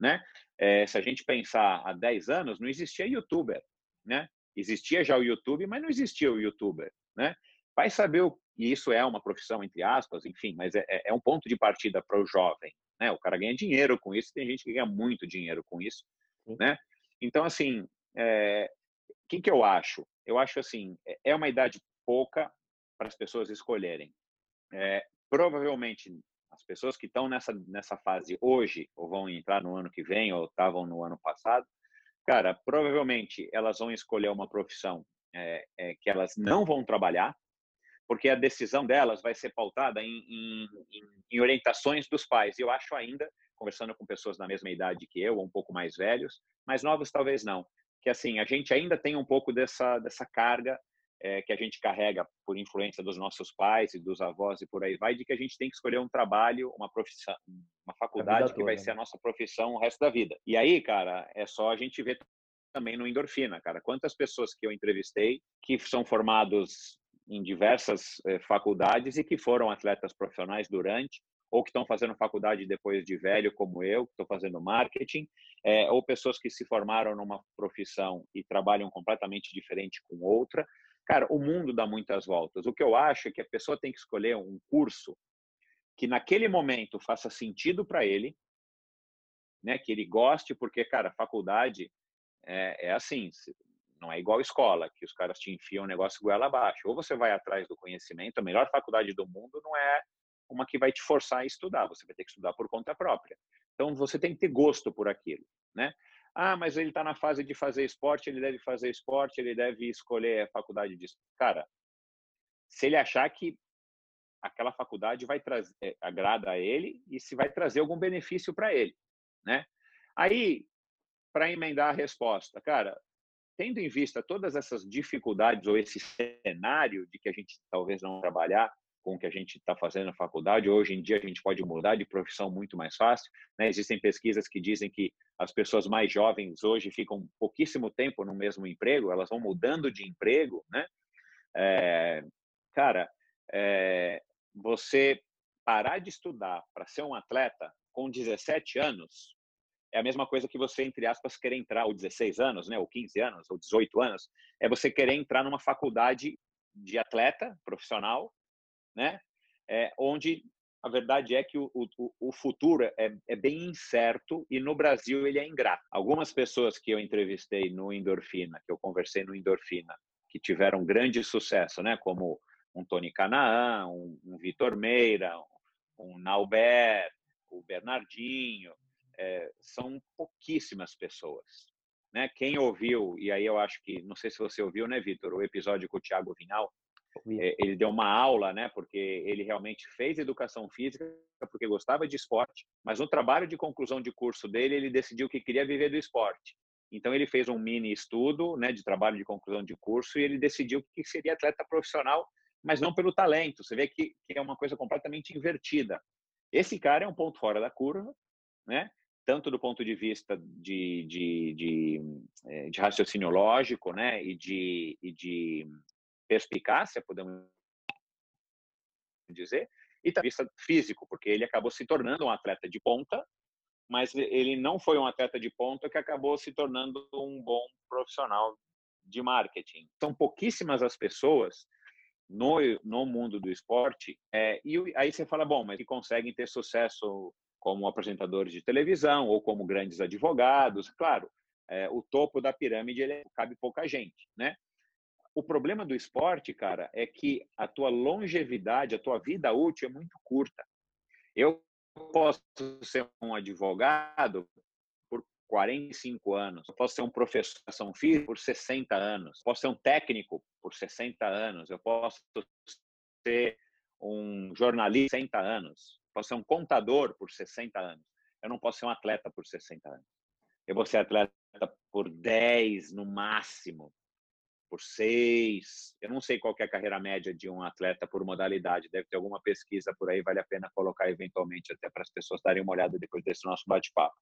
né? É, se a gente pensar há 10 anos, não existia youtuber, né? Existia já o YouTube, mas não existia o youtuber, né? Vai saber o e isso é uma profissão entre aspas, enfim, mas é, é, é um ponto de partida para o jovem, né? O cara ganha dinheiro com isso, tem gente que ganha muito dinheiro com isso, Sim. né? Então assim, o é, que que eu acho? Eu acho assim, é, é uma idade pouca para as pessoas escolherem. É, provavelmente as pessoas que estão nessa, nessa fase hoje, ou vão entrar no ano que vem, ou estavam no ano passado, cara, provavelmente elas vão escolher uma profissão é, é, que elas não vão trabalhar, porque a decisão delas vai ser pautada em, em, em orientações dos pais. E eu acho ainda, conversando com pessoas da mesma idade que eu, ou um pouco mais velhos, mais novos talvez não, que assim a gente ainda tem um pouco dessa dessa carga é, que a gente carrega por influência dos nossos pais e dos avós e por aí vai, de que a gente tem que escolher um trabalho, uma profissão, uma faculdade que vai ser a né? nossa profissão o resto da vida. E aí, cara, é só a gente ver também no endorfina, cara. Quantas pessoas que eu entrevistei que são formados em diversas eh, faculdades e que foram atletas profissionais durante ou que estão fazendo faculdade depois de velho, como eu, que estou fazendo marketing, é, ou pessoas que se formaram numa profissão e trabalham completamente diferente com outra. Cara, o mundo dá muitas voltas. O que eu acho é que a pessoa tem que escolher um curso que naquele momento faça sentido para ele, né? Que ele goste, porque, cara, faculdade é, é assim, não é igual escola, que os caras te enfiam um negócio goela abaixo. Ou você vai atrás do conhecimento, a melhor faculdade do mundo não é uma que vai te forçar a estudar, você vai ter que estudar por conta própria. Então, você tem que ter gosto por aquilo, né? Ah, mas ele está na fase de fazer esporte, ele deve fazer esporte, ele deve escolher a faculdade de Cara, se ele achar que aquela faculdade vai trazer, é, agrada a ele e se vai trazer algum benefício para ele, né? Aí, para emendar a resposta, cara, tendo em vista todas essas dificuldades ou esse cenário de que a gente talvez não trabalhar com o que a gente está fazendo na faculdade. Hoje em dia a gente pode mudar de profissão muito mais fácil. Né? Existem pesquisas que dizem que as pessoas mais jovens hoje ficam pouquíssimo tempo no mesmo emprego, elas vão mudando de emprego, né? É, cara, é, você parar de estudar para ser um atleta com 17 anos é a mesma coisa que você, entre aspas, querer entrar, ou 16 anos, né, ou 15 anos, ou 18 anos, é você querer entrar numa faculdade de atleta profissional né? É, onde a verdade é que o, o, o futuro é, é, bem incerto e no Brasil ele é ingrato. Algumas pessoas que eu entrevistei no Endorfina, que eu conversei no Endorfina, que tiveram grande sucesso, né? Como um Tony Canaan, um, um Vitor Meira, um Nauber, o Bernardinho, é, são pouquíssimas pessoas. Né? Quem ouviu, e aí eu acho que, não sei se você ouviu, né, Vitor, o episódio com o Thiago Vinal, é, ele deu uma aula, né? Porque ele realmente fez educação física porque gostava de esporte, mas no trabalho de conclusão de curso dele ele decidiu que queria viver do esporte. Então ele fez um mini estudo, né, de trabalho de conclusão de curso e ele decidiu que seria atleta profissional, mas não pelo talento. Você vê que, que é uma coisa completamente invertida. Esse cara é um ponto fora da curva, né? Tanto do ponto de vista de, de, de, eh, de raciocínio lógico, né, e de, e de perspicácia, podemos dizer, e também físico, porque ele acabou se tornando um atleta de ponta, mas ele não foi um atleta de ponta que acabou se tornando um bom profissional de marketing. São pouquíssimas as pessoas no, no mundo do esporte, é, e aí você fala, bom, mas que conseguem ter sucesso como apresentadores de televisão ou como grandes advogados, claro, é, o topo da pirâmide ele cabe pouca gente, né? O problema do esporte, cara, é que a tua longevidade, a tua vida útil é muito curta. Eu posso ser um advogado por 45 anos, eu posso ser um professor de educação física por 60 anos, posso ser um técnico por 60 anos, eu posso ser um jornalista por 60 anos, posso ser um contador por 60 anos. Eu não posso ser um atleta por 60 anos. Eu vou ser atleta por 10 no máximo por seis. Eu não sei qual é a carreira média de um atleta por modalidade. Deve ter alguma pesquisa por aí, vale a pena colocar eventualmente até para as pessoas darem uma olhada depois desse nosso bate-papo.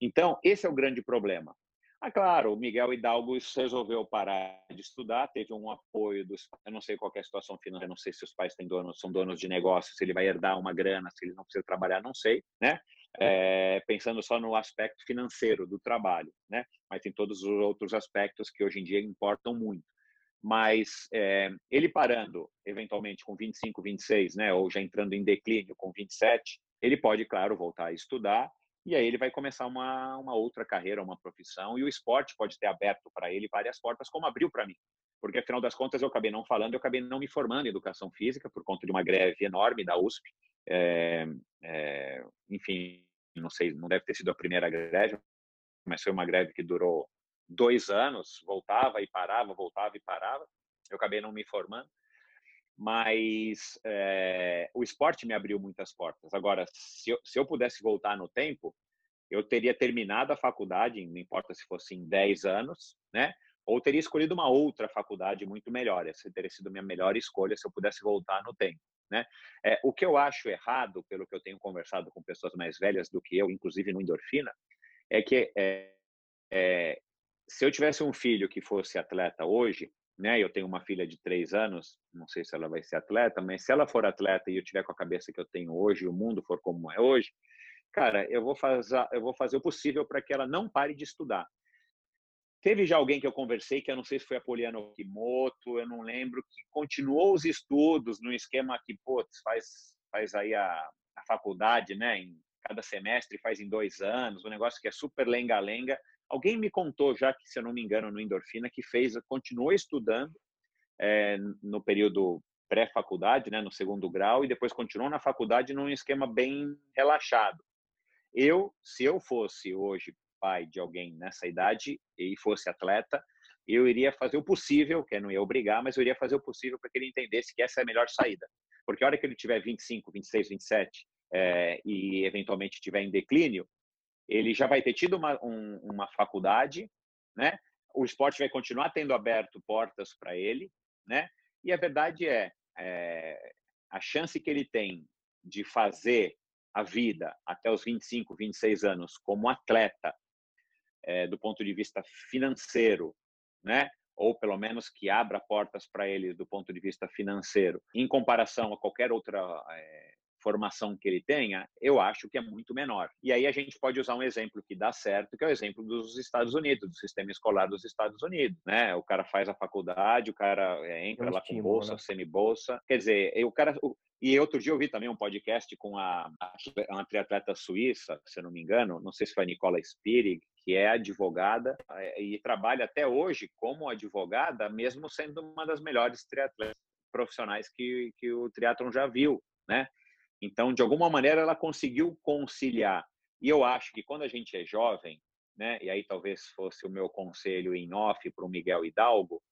Então, esse é o grande problema. Ah, claro, o Miguel Hidalgo resolveu parar de estudar, teve um apoio dos. Eu não sei qual é a situação financeira, não sei se os pais têm donos, são donos de negócio, se ele vai herdar uma grana, se ele não precisa trabalhar, não sei, né? é, pensando só no aspecto financeiro do trabalho, né? Mas tem todos os outros aspectos que hoje em dia importam muito. Mas é, ele parando, eventualmente com 25, 26, né? Ou já entrando em declínio com 27, ele pode, claro, voltar a estudar e aí ele vai começar uma, uma outra carreira, uma profissão, e o esporte pode ter aberto para ele várias portas, como abriu para mim. Porque, afinal das contas, eu acabei não falando, eu acabei não me formando em educação física por conta de uma greve enorme da USP. É, é, enfim, não sei, não deve ter sido a primeira greve, mas foi uma greve que durou dois anos, voltava e parava, voltava e parava. Eu acabei não me formando. Mas é, o esporte me abriu muitas portas. Agora, se eu, se eu pudesse voltar no tempo, eu teria terminado a faculdade, não importa se fosse em 10 anos, né? Ou teria escolhido uma outra faculdade muito melhor. Essa teria sido minha melhor escolha se eu pudesse voltar no tempo. Né? É, o que eu acho errado, pelo que eu tenho conversado com pessoas mais velhas do que eu, inclusive no endorfina, é que é, é, se eu tivesse um filho que fosse atleta hoje, né? Eu tenho uma filha de três anos, não sei se ela vai ser atleta, mas se ela for atleta e eu tiver com a cabeça que eu tenho hoje, o mundo for como é hoje, cara, eu vou fazer, eu vou fazer o possível para que ela não pare de estudar. Teve já alguém que eu conversei, que eu não sei se foi a Poliana Okimoto, eu não lembro, que continuou os estudos no esquema que, putz, faz, faz aí a, a faculdade, né, em cada semestre, faz em dois anos, um negócio que é super lenga-lenga. Alguém me contou já, que se eu não me engano, no Endorfina, que fez, continuou estudando é, no período pré-faculdade, né, no segundo grau, e depois continuou na faculdade num esquema bem relaxado. Eu, se eu fosse hoje pai de alguém nessa idade e fosse atleta, eu iria fazer o possível, que não ia obrigar, mas eu iria fazer o possível para que ele entendesse que essa é a melhor saída. Porque a hora que ele tiver 25, 26, 27 é, e eventualmente estiver em declínio, ele já vai ter tido uma, um, uma faculdade, né? O esporte vai continuar tendo aberto portas para ele, né? E a verdade é, é, a chance que ele tem de fazer a vida até os 25, 26 anos como atleta é, do ponto de vista financeiro, né? Ou pelo menos que abra portas para ele do ponto de vista financeiro, em comparação a qualquer outra é, formação que ele tenha, eu acho que é muito menor. E aí a gente pode usar um exemplo que dá certo, que é o exemplo dos Estados Unidos, do sistema escolar dos Estados Unidos, né? O cara faz a faculdade, o cara é, entra é um lá estímulo, com bolsa, né? semi-bolsa. Quer dizer, o cara, e outro dia eu vi também um podcast com a, a, uma triatleta suíça, se eu não me engano, não sei se foi a Nicola Spirig, que é advogada é, e trabalha até hoje como advogada, mesmo sendo uma das melhores triatletas profissionais que, que o triatlon já viu, né? Então, de alguma maneira, ela conseguiu conciliar. E eu acho que quando a gente é jovem, né? E aí talvez fosse o meu conselho em off para o Miguel Hidalgo,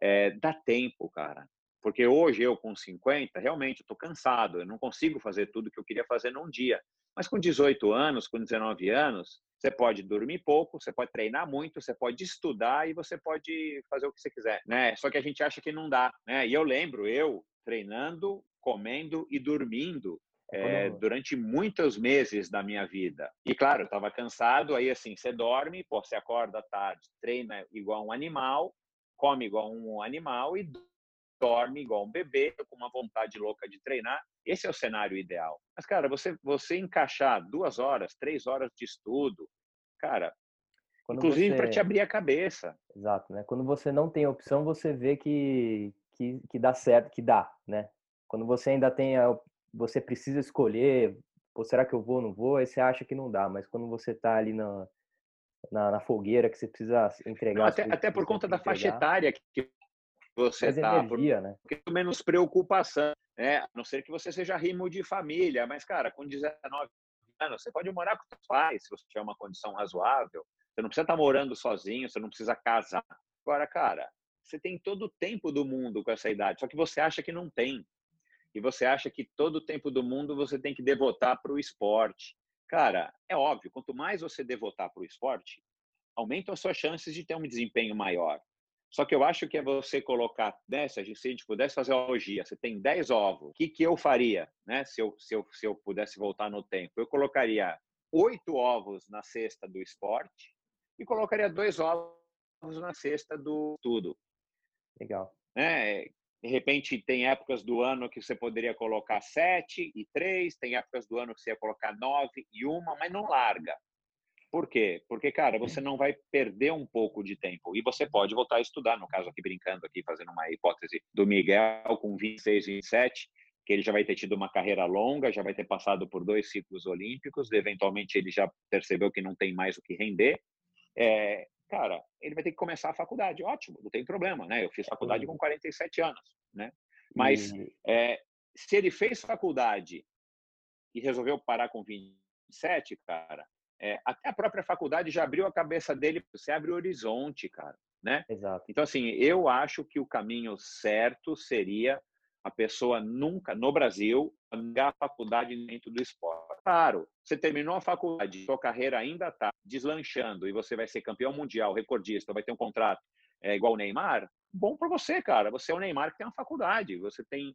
é, dá tempo, cara. Porque hoje eu com 50, realmente estou cansado, eu não consigo fazer tudo que eu queria fazer num dia. Mas com 18 anos, com 19 anos, você pode dormir pouco, você pode treinar muito, você pode estudar e você pode fazer o que você quiser, né? Só que a gente acha que não dá, né? E eu lembro eu treinando, comendo e dormindo é, durante muitos meses da minha vida. E claro, eu estava cansado, aí assim, você dorme, pô, você acorda à tarde, treina igual um animal, come igual um animal e dorme igual um bebê, com uma vontade louca de treinar. Esse é o cenário ideal. Mas, cara, você, você encaixar duas horas, três horas de estudo, cara, Quando inclusive você... para te abrir a cabeça. Exato, né? Quando você não tem opção, você vê que, que, que dá certo, que dá, né? Quando você ainda tem a, você precisa escolher, ou será que eu vou ou não vou, aí você acha que não dá, mas quando você está ali na, na, na, fogueira, que você precisa entregar... Não, até, até por conta da faixa etária que você está, energia, por, né? menos preocupação, né? A não ser que você seja rimo de família, mas, cara, com 19 anos, você pode morar com seus pais, se você tiver uma condição razoável, você não precisa estar tá morando sozinho, você não precisa casar. Agora, cara, você tem todo o tempo do mundo com essa idade, só que você acha que não tem. E você acha que todo o tempo do mundo você tem que devotar para o esporte. Cara, é óbvio, quanto mais você devotar para o esporte, aumentam as suas chances de ter um desempenho maior. Só que eu acho que é você colocar, né, se a gente pudesse fazer uma analogia, você tem 10 ovos, o que, que eu faria, né, se eu, se, eu, se eu pudesse voltar no tempo? Eu colocaria oito ovos na cesta do esporte e colocaria dois ovos na cesta do tudo. Legal. É, de repente, tem épocas do ano que você poderia colocar sete e três, tem épocas do ano que você ia colocar nove e uma, mas não larga. Por quê? Porque, cara, você não vai perder um pouco de tempo. E você pode voltar a estudar, no caso aqui, brincando aqui, fazendo uma hipótese do Miguel com 26, 27, que ele já vai ter tido uma carreira longa, já vai ter passado por dois ciclos olímpicos, eventualmente ele já percebeu que não tem mais o que render. É, cara, ele vai ter que começar a faculdade. Ótimo, não tem problema, né? Eu fiz faculdade com 47 anos, né? Mas é, se ele fez faculdade e resolveu parar com 27, cara, é, até a própria faculdade já abriu a cabeça dele, você abre o horizonte, cara, né? Exato. Então, assim, eu acho que o caminho certo seria a pessoa nunca, no Brasil, a faculdade dentro do esporte. Claro, você terminou a faculdade, sua carreira ainda está deslanchando e você vai ser campeão mundial, recordista, vai ter um contrato é, igual o Neymar, bom para você, cara. Você é o Neymar que tem uma faculdade, você tem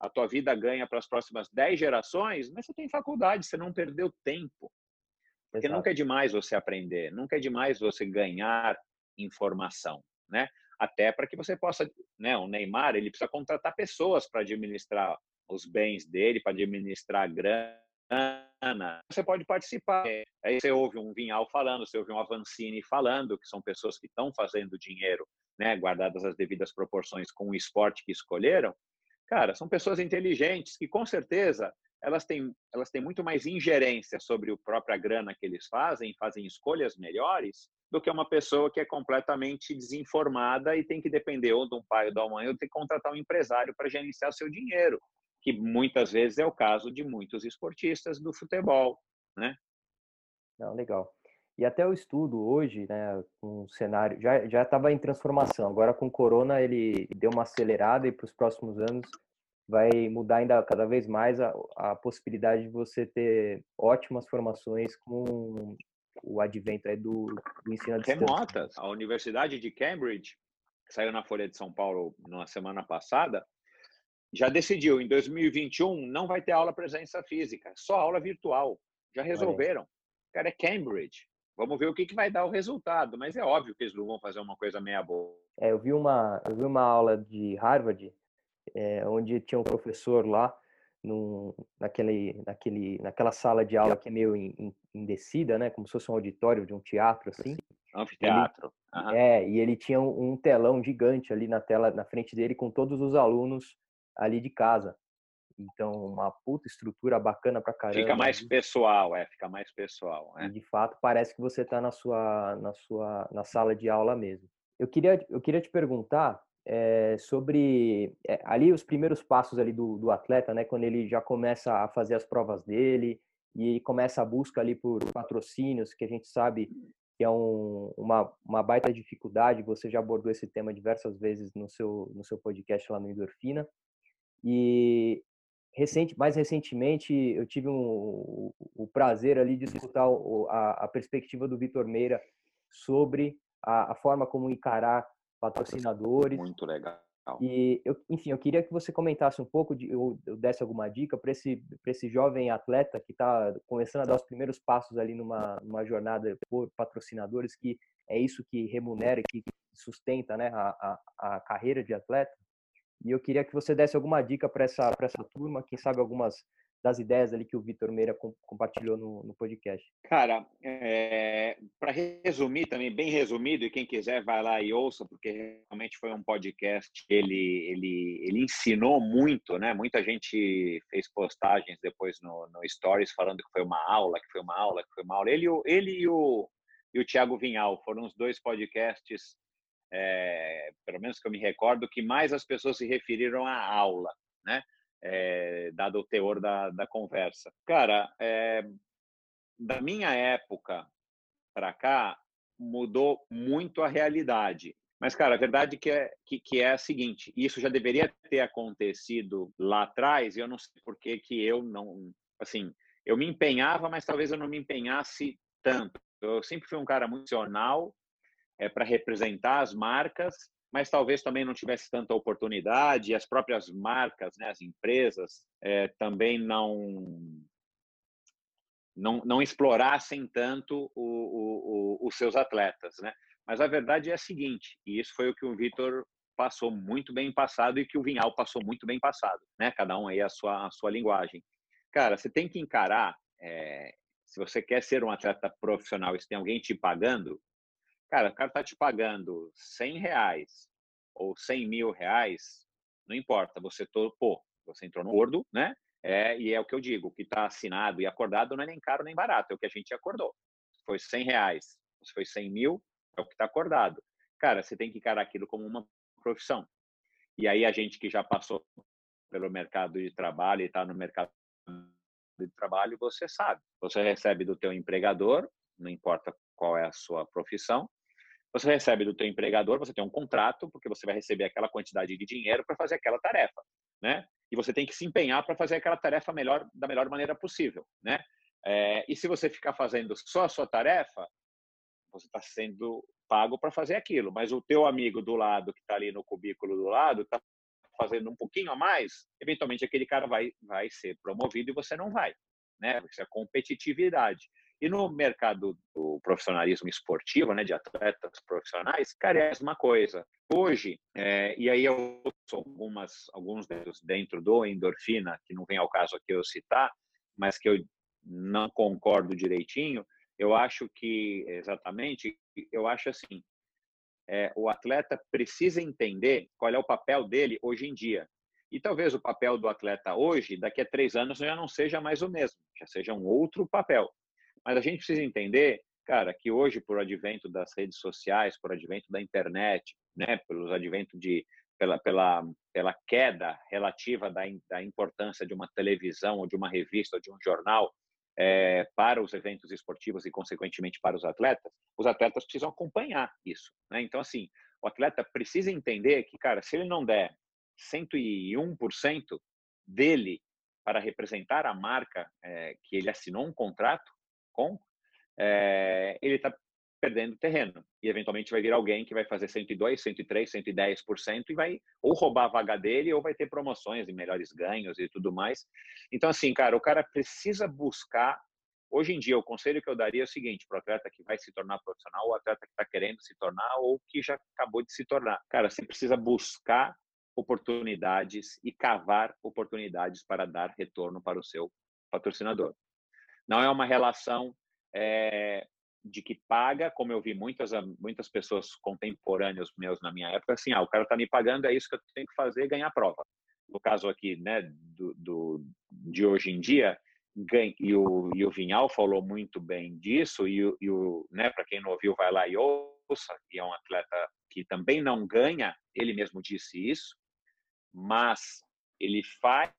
a tua vida ganha para as próximas 10 gerações, mas você tem faculdade, você não perdeu tempo. Porque Exato. nunca é demais você aprender, nunca é demais você ganhar informação, né? Até para que você possa, né, o Neymar, ele precisa contratar pessoas para administrar os bens dele, para administrar a grana. Você pode participar. Aí você ouve um Vinhal falando, você ouve um Avancini falando, que são pessoas que estão fazendo dinheiro, né, guardadas as devidas proporções com o esporte que escolheram. Cara, são pessoas inteligentes que com certeza elas têm, elas têm muito mais ingerência sobre a própria grana que eles fazem, fazem escolhas melhores, do que uma pessoa que é completamente desinformada e tem que depender ou de um pai ou da mãe ou tem que contratar um empresário para gerenciar seu dinheiro, que muitas vezes é o caso de muitos esportistas do futebol, né? Não, legal. E até o estudo hoje, né, o cenário já já estava em transformação. Agora com o corona ele deu uma acelerada e para os próximos anos vai mudar ainda cada vez mais a, a possibilidade de você ter ótimas formações com o advento aí do, do ensino à distância. Remotas. A Universidade de Cambridge, que saiu na Folha de São Paulo na semana passada, já decidiu, em 2021 não vai ter aula presença física, só aula virtual. Já resolveram. Cara, é Cambridge. Vamos ver o que, que vai dar o resultado, mas é óbvio que eles não vão fazer uma coisa meia boa. É, eu vi uma, eu vi uma aula de Harvard é, onde tinha um professor lá, num, naquele, naquele, naquela sala de aula que é meio indecida, né? Como se fosse um auditório de um teatro, assim. Anfiteatro. Ele, uhum. É, e ele tinha um, um telão gigante ali na tela, na frente dele, com todos os alunos ali de casa. Então, uma puta estrutura bacana pra caramba. Fica mais pessoal, é, fica mais pessoal. É. E de fato parece que você está na sua, na sua, na sala de aula mesmo. Eu queria, eu queria te perguntar é, sobre é, ali os primeiros passos ali do, do, atleta, né, quando ele já começa a fazer as provas dele e começa a busca ali por patrocínios, que a gente sabe que é um, uma, uma baita dificuldade. Você já abordou esse tema diversas vezes no seu no seu podcast lá no Endorfina. E recente, mais recentemente eu tive um, o prazer ali de escutar a, a perspectiva do Vitor Meira sobre a, a forma como encarar patrocinadores. Muito legal. E, eu, enfim, eu queria que você comentasse um pouco, de, ou, desse alguma dica para esse, esse jovem atleta que está começando a dar os primeiros passos ali numa, numa jornada por patrocinadores, que é isso que remunera, que sustenta né, a, a, a carreira de atleta. E eu queria que você desse alguma dica para essa, essa turma, quem sabe algumas das ideias ali que o Vitor Meira com, compartilhou no, no, podcast. Cara, é, para resumir também, bem resumido, e quem quiser vai lá e ouça, porque realmente foi um podcast, ele, ele, ele ensinou muito, né? Muita gente fez postagens depois no, no Stories falando que foi uma aula, que foi uma aula, que foi uma aula. Ele, ele e o, e o Thiago Vinhal foram os dois podcasts, é, pelo menos que eu me recordo, que mais as pessoas se referiram à aula, né? É, dado o teor da, da conversa. Cara, é, da minha época para cá, mudou muito a realidade. Mas, cara, a verdade que é, que, que, é a seguinte: isso já deveria ter acontecido lá atrás, e eu não sei por que, que eu não. Assim, eu me empenhava, mas talvez eu não me empenhasse tanto. Eu sempre fui um cara muito emocional é, para representar as marcas, mas talvez também não tivesse tanta oportunidade, e as próprias marcas, né, as empresas, é, também não, não, não explorassem tanto o, o, o, os seus atletas. Né? Mas a verdade é a seguinte, e isso foi o que o Vitor passou muito bem passado e que o Vinhal passou muito bem passado, né? Cada um aí a sua a sua linguagem. Cara, você tem que encarar, é, se você quer ser um atleta profissional e se tem alguém te pagando, Cara, o cara tá te pagando 100 reais ou 100 mil reais, não importa, você pô, você entrou no gordo, né? É, e é o que eu digo, que está assinado e acordado não é nem caro nem barato, é o que a gente acordou. Se foi 100 reais, se foi 100 mil, é o que está acordado. Cara, você tem que encarar aquilo como uma profissão. E aí a gente que já passou pelo mercado de trabalho e está no mercado de trabalho, você sabe. Você recebe do teu empregador, não importa qual é a sua profissão, você recebe do teu empregador, você tem um contrato, porque você vai receber aquela quantidade de dinheiro para fazer aquela tarefa. né? E você tem que se empenhar para fazer aquela tarefa melhor da melhor maneira possível, né? É, e se você ficar fazendo só a sua tarefa, você está sendo pago para fazer aquilo, mas o teu amigo do lado que está ali no cubículo do lado está fazendo um pouquinho a mais, eventualmente aquele cara vai vai ser promovido e você não vai, né? Isso é competitividade. E no mercado do profissionalismo esportivo, né, de atletas profissionais, cara, é a mesma coisa. Hoje, é, e aí eu sou algumas, alguns deles dentro do endorfina, que não vem ao caso aqui eu citar, mas que eu não concordo direitinho, eu acho que, exatamente, eu acho assim, é, o atleta precisa entender qual é o papel dele hoje em dia. E talvez o papel do atleta hoje, daqui a três anos, já não seja mais o mesmo, já seja um outro papel. Mas a gente precisa entender, cara, que hoje, por advento das redes sociais, por advento da internet, né, pelos advento de pela, pela, pela queda relativa da, da importância de uma televisão ou de uma revista ou de um jornal é, para os eventos esportivos e, consequentemente, para os atletas, os atletas precisam acompanhar isso. Né? Então, assim, o atleta precisa entender que, cara, se ele não der 101% dele para representar a marca é, que ele assinou um contrato com, é, ele está perdendo terreno. E, eventualmente, vai vir alguém que vai fazer 102, 103, 110% e vai ou roubar a vaga dele ou vai ter promoções e melhores ganhos e tudo mais. Então, assim, cara, o cara precisa buscar. Hoje em dia, o conselho que eu daria é o seguinte: para o atleta que vai se tornar profissional, o atleta que está querendo se tornar ou que já acabou de se tornar. Cara, você precisa buscar oportunidades e cavar oportunidades para dar retorno para o seu patrocinador. Não é uma relação é, de que paga, como eu vi muitas muitas pessoas contemporâneas meus na minha época, assim, ah, o cara está me pagando, é isso que eu tenho que fazer, ganhar prova. No caso aqui, né, do, do de hoje em dia, e o, e o Vinhal falou muito bem disso, e, e o, né, para quem não ouviu, vai lá e ouça, e é um atleta que também não ganha, ele mesmo disse isso, mas ele faz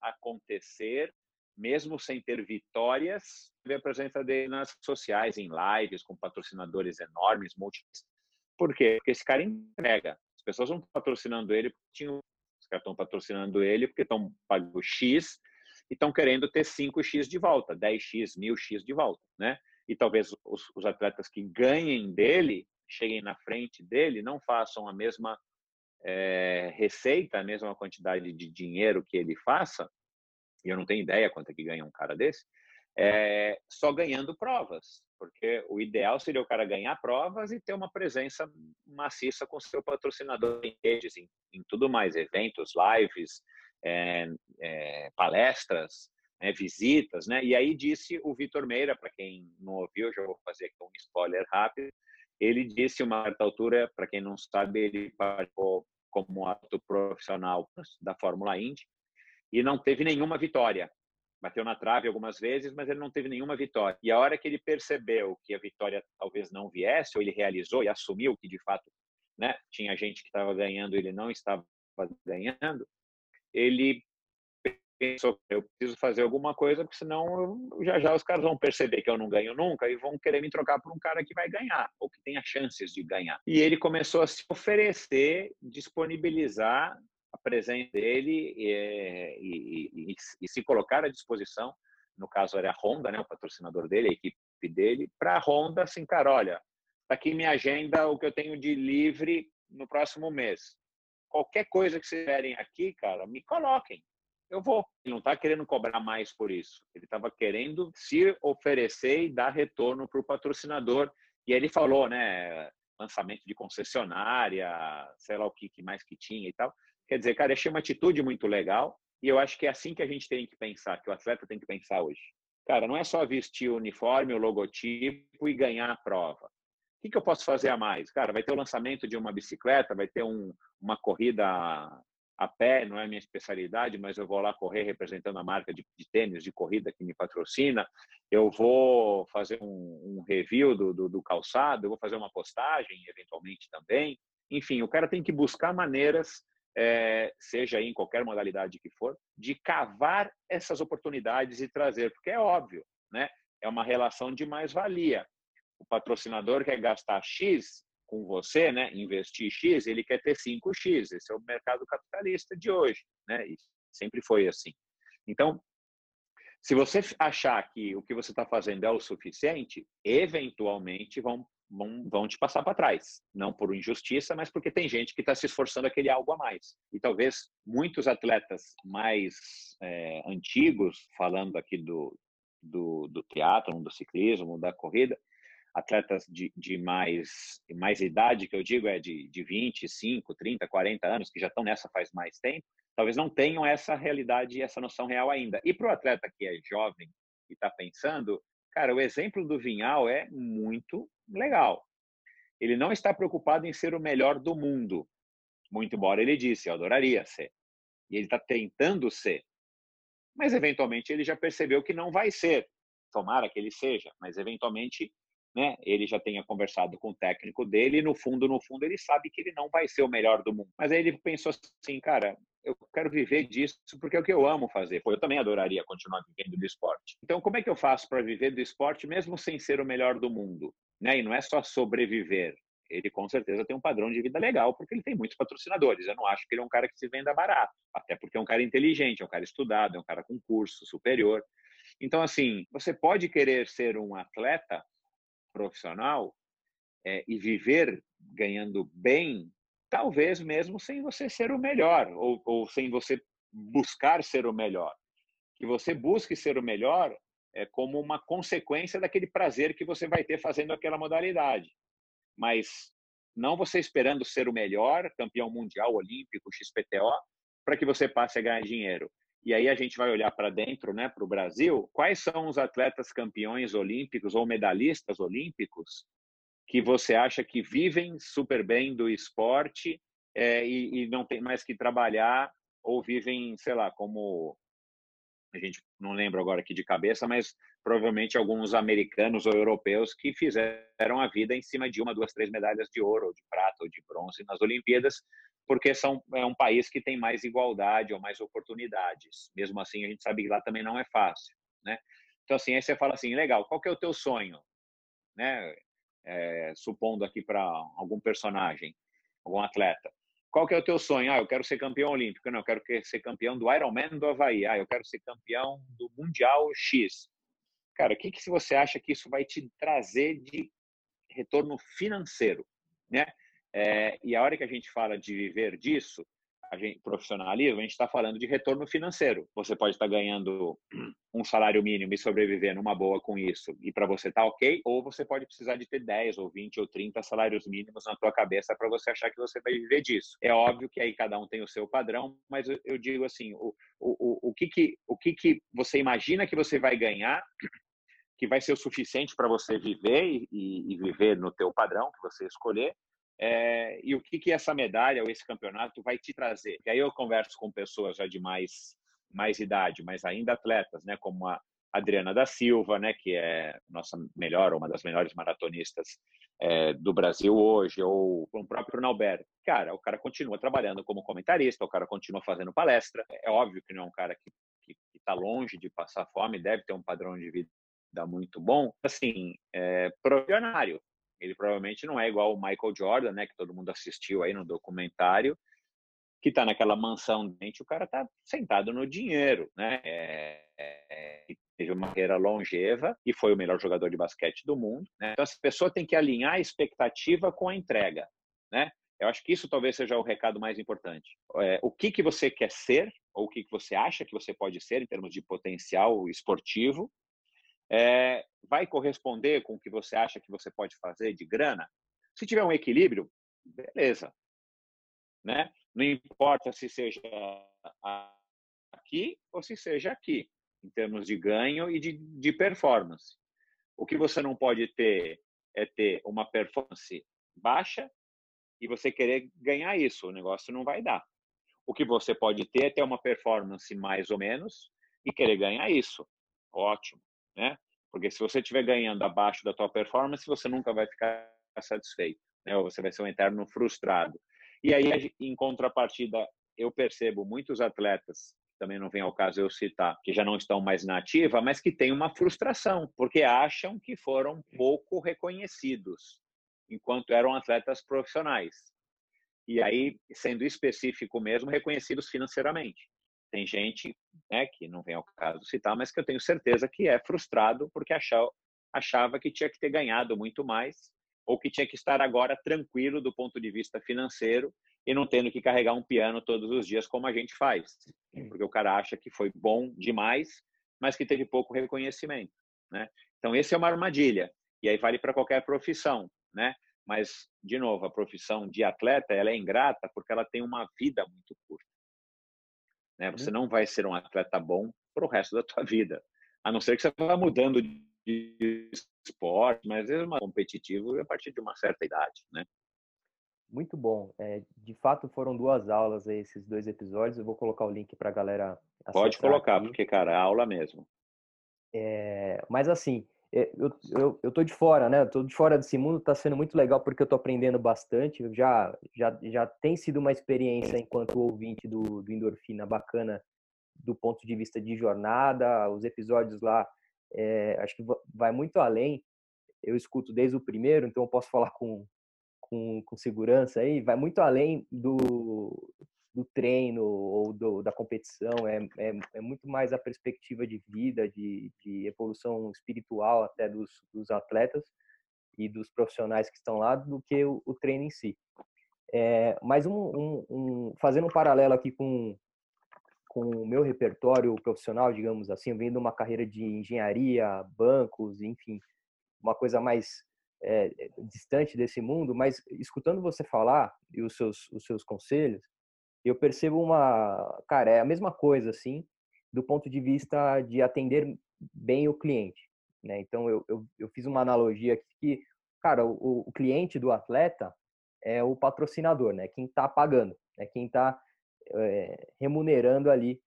acontecer mesmo sem ter vitórias, ver a presença dele nas sociais, em lives, com patrocinadores enormes, múltiplos. Por quê? Porque esse cara entrega. As pessoas estão patrocinando ele porque tinham, os caras estão patrocinando ele porque estão pagando X e estão querendo ter 5X de volta, 10X, 1000X de volta, né? E talvez os, os atletas que ganhem dele, cheguem na frente dele, não façam a mesma é, receita, a mesma quantidade de dinheiro que ele faça, e eu não tenho ideia quanto é que ganha um cara desse, é, só ganhando provas, porque o ideal seria o cara ganhar provas e ter uma presença maciça com seu patrocinador em redes, em, em tudo mais, eventos, lives, é, é, palestras, né, visitas, né? E aí disse o Vitor Meira, para quem não ouviu, já vou fazer aqui um spoiler rápido, ele disse uma certa altura, para quem não sabe, ele participou como ato profissional da Fórmula Indy, e não teve nenhuma vitória. Bateu na trave algumas vezes, mas ele não teve nenhuma vitória. E a hora que ele percebeu que a vitória talvez não viesse, ou ele realizou e assumiu que de fato né, tinha gente que estava ganhando e ele não estava ganhando, ele pensou, eu preciso fazer alguma coisa, porque senão eu, já já os caras vão perceber que eu não ganho nunca e vão querer me trocar por um cara que vai ganhar, ou que tenha chances de ganhar. E ele começou a se oferecer, disponibilizar a presença dele e, e, e, e, se colocar à disposição, no caso era a Honda, né, o patrocinador dele, a equipe dele, para a Honda, assim, cara, olha, tá aqui minha agenda, o que eu tenho de livre no próximo mês. Qualquer coisa que vocês tiverem aqui, cara, me coloquem. Eu vou. Ele não está querendo cobrar mais por isso. Ele estava querendo se oferecer e dar retorno para o patrocinador. E ele falou, né? Lançamento de concessionária, sei lá o que mais que tinha e tal. Quer dizer, cara, achei uma atitude muito legal e eu acho que é assim que a gente tem que pensar, que o atleta tem que pensar hoje. Cara, não é só vestir o uniforme, o logotipo e ganhar a prova. O que, que eu posso fazer a mais? Cara, vai ter o lançamento de uma bicicleta, vai ter um, uma corrida a pé, não é minha especialidade, mas eu vou lá correr representando a marca de, de tênis de corrida que me patrocina. Eu vou fazer um, um review do, do, do calçado, eu vou fazer uma postagem, eventualmente também. Enfim, o cara tem que buscar maneiras é, seja em qualquer modalidade que for, de cavar essas oportunidades e trazer, porque é óbvio, né? É uma relação de mais-valia. O patrocinador quer gastar X com você, né, investir X, ele quer ter 5X. Esse é o mercado capitalista de hoje, né? E sempre foi assim. Então, se você achar que o que você está fazendo é o suficiente, eventualmente vão, vão, vão te passar para trás. Não por injustiça, mas porque tem gente que está se esforçando aquele algo a mais. E talvez muitos atletas mais é, antigos, falando aqui do, do, do teatro, do ciclismo, da corrida, atletas de, de mais, mais idade, que eu digo é de, de 25, 30, 40 anos, que já estão nessa faz mais tempo, talvez não tenham essa realidade essa noção real ainda. E para o atleta que é jovem e está pensando, cara, o exemplo do Vinhal é muito legal. Ele não está preocupado em ser o melhor do mundo, muito embora ele disse, eu adoraria ser. E ele está tentando ser. Mas, eventualmente, ele já percebeu que não vai ser. Tomara que ele seja, mas, eventualmente, né, ele já tenha conversado com o técnico dele e, no fundo, no fundo, ele sabe que ele não vai ser o melhor do mundo. Mas aí ele pensou assim, cara, eu quero viver disso porque é o que eu amo fazer. Pô, eu também adoraria continuar vivendo do esporte. Então, como é que eu faço para viver do esporte mesmo sem ser o melhor do mundo? Né? E não é só sobreviver. Ele com certeza tem um padrão de vida legal porque ele tem muitos patrocinadores. Eu não acho que ele é um cara que se venda barato, até porque é um cara inteligente, é um cara estudado, é um cara com curso superior. Então, assim, você pode querer ser um atleta profissional é, e viver ganhando bem talvez mesmo sem você ser o melhor ou, ou sem você buscar ser o melhor. Que você busque ser o melhor é como uma consequência daquele prazer que você vai ter fazendo aquela modalidade. Mas não você esperando ser o melhor, campeão mundial, olímpico, XPTO, para que você passe a ganhar dinheiro. E aí a gente vai olhar para dentro, né, para o Brasil, quais são os atletas campeões olímpicos ou medalhistas olímpicos que você acha que vivem super bem do esporte é, e, e, não tem mais que trabalhar ou vivem, sei lá, como a gente não lembra agora aqui de cabeça, mas provavelmente alguns americanos ou europeus que fizeram a vida em cima de uma, duas, três medalhas de ouro, ou de prata ou de bronze nas Olimpíadas, porque são, é um país que tem mais igualdade ou mais oportunidades. Mesmo assim, a gente sabe que lá também não é fácil, né? Então, assim, aí você fala assim, legal, qual que é o teu sonho? Né? É, supondo aqui para algum personagem, algum atleta. Qual que é o teu sonho? Ah, eu quero ser campeão olímpico. Não, eu quero ser campeão do Ironman do Havaí. Ah, eu quero ser campeão do Mundial X. Cara, o que, que você acha que isso vai te trazer de retorno financeiro, né? É, e a hora que a gente fala de viver disso, a gente, profissionalismo, a gente está falando de retorno financeiro. Você pode estar tá ganhando um salário mínimo e sobreviver numa boa com isso, e para você tá ok, ou você pode precisar de ter 10 ou 20 ou 30 salários mínimos na tua cabeça para você achar que você vai viver disso. É óbvio que aí cada um tem o seu padrão, mas eu, eu digo assim, o, o, o, o, que, que, o que, que você imagina que você vai ganhar que vai ser o suficiente para você viver e, e, viver no teu padrão que você escolher, é, e o que, que essa medalha ou esse campeonato vai te trazer. E aí eu converso com pessoas já de mais, mais idade, mas ainda atletas, né, como a Adriana da Silva, né, que é nossa melhor, uma das melhores maratonistas é, do Brasil hoje, ou com o próprio Nauber. Cara, o cara continua trabalhando como comentarista, o cara continua fazendo palestra. É óbvio que não é um cara que está longe de passar fome, deve ter um padrão de vida muito bom. Assim, é, provisionário, ele provavelmente não é igual o Michael Jordan, né, que todo mundo assistiu aí no documentário, que está naquela mansão dente, o cara está sentado no dinheiro, né? É, é, teve uma carreira longeva e foi o melhor jogador de basquete do mundo. Né? Então, essa pessoa tem que alinhar a expectativa com a entrega, né? Eu acho que isso talvez seja o recado mais importante. É, o que que você quer ser ou o que que você acha que você pode ser em termos de potencial esportivo é, vai corresponder com o que você acha que você pode fazer de grana? Se tiver um equilíbrio, beleza. Né? Não importa se seja aqui ou se seja aqui, em termos de ganho e de, de performance. O que você não pode ter é ter uma performance baixa e você querer ganhar isso. O negócio não vai dar. O que você pode ter é ter uma performance mais ou menos e querer ganhar isso. Ótimo né? Porque se você estiver ganhando abaixo da tua performance, você nunca vai ficar satisfeito, né? Ou você vai ser um eterno frustrado. E aí, em contrapartida, eu percebo muitos atletas, também não vem ao caso eu citar, que já não estão mais na ativa, mas que têm uma frustração, porque acham que foram pouco reconhecidos. enquanto eram atletas profissionais. E aí, sendo específico mesmo, reconhecidos financeiramente. Tem gente né, que não vem ao caso citar, mas que eu tenho certeza que é frustrado porque achava, achava que tinha que ter ganhado muito mais ou que tinha que estar agora tranquilo do ponto de vista financeiro e não tendo que carregar um piano todos os dias como a gente faz, porque o cara acha que foi bom demais, mas que teve pouco reconhecimento, né? Então esse é uma armadilha e aí vale para qualquer profissão, né? Mas de novo, a profissão de atleta ela é ingrata porque ela tem uma vida muito curta. Né? Você uhum. não vai ser um atleta bom para o resto da tua vida, a não ser que você vá mudando de esporte, mas é mais competitivo a partir de uma certa idade, né? Muito bom. É, de fato, foram duas aulas esses dois episódios. Eu vou colocar o link para a galera. Pode colocar, aqui. porque, cara, é aula mesmo. É, mas assim, eu, eu, eu tô de fora, né? Tô de fora desse mundo, tá sendo muito legal porque eu tô aprendendo bastante. Já, já, já tem sido uma experiência enquanto ouvinte do, do Endorfina bacana do ponto de vista de jornada. Os episódios lá, é, acho que vai muito além. Eu escuto desde o primeiro, então eu posso falar com, com, com segurança aí, vai muito além do, do treino ou do, da competição, é, é, é, muito mais a perspectiva de vida, de, de evolução espiritual até dos, dos, atletas e dos profissionais que estão lá do que o, o treino em si. É, mas um, um, um, fazendo um paralelo aqui com, com o meu repertório profissional, digamos assim, vindo uma carreira de engenharia, bancos, enfim, uma coisa mais é, distante desse mundo, mas escutando você falar e os seus, os seus conselhos, eu percebo uma, cara, é a mesma coisa, assim, do ponto de vista de atender bem o cliente, né? Então, eu, eu, eu fiz uma analogia aqui que, cara, o, o cliente do atleta é o patrocinador, né? Quem está pagando, é quem está é, remunerando ali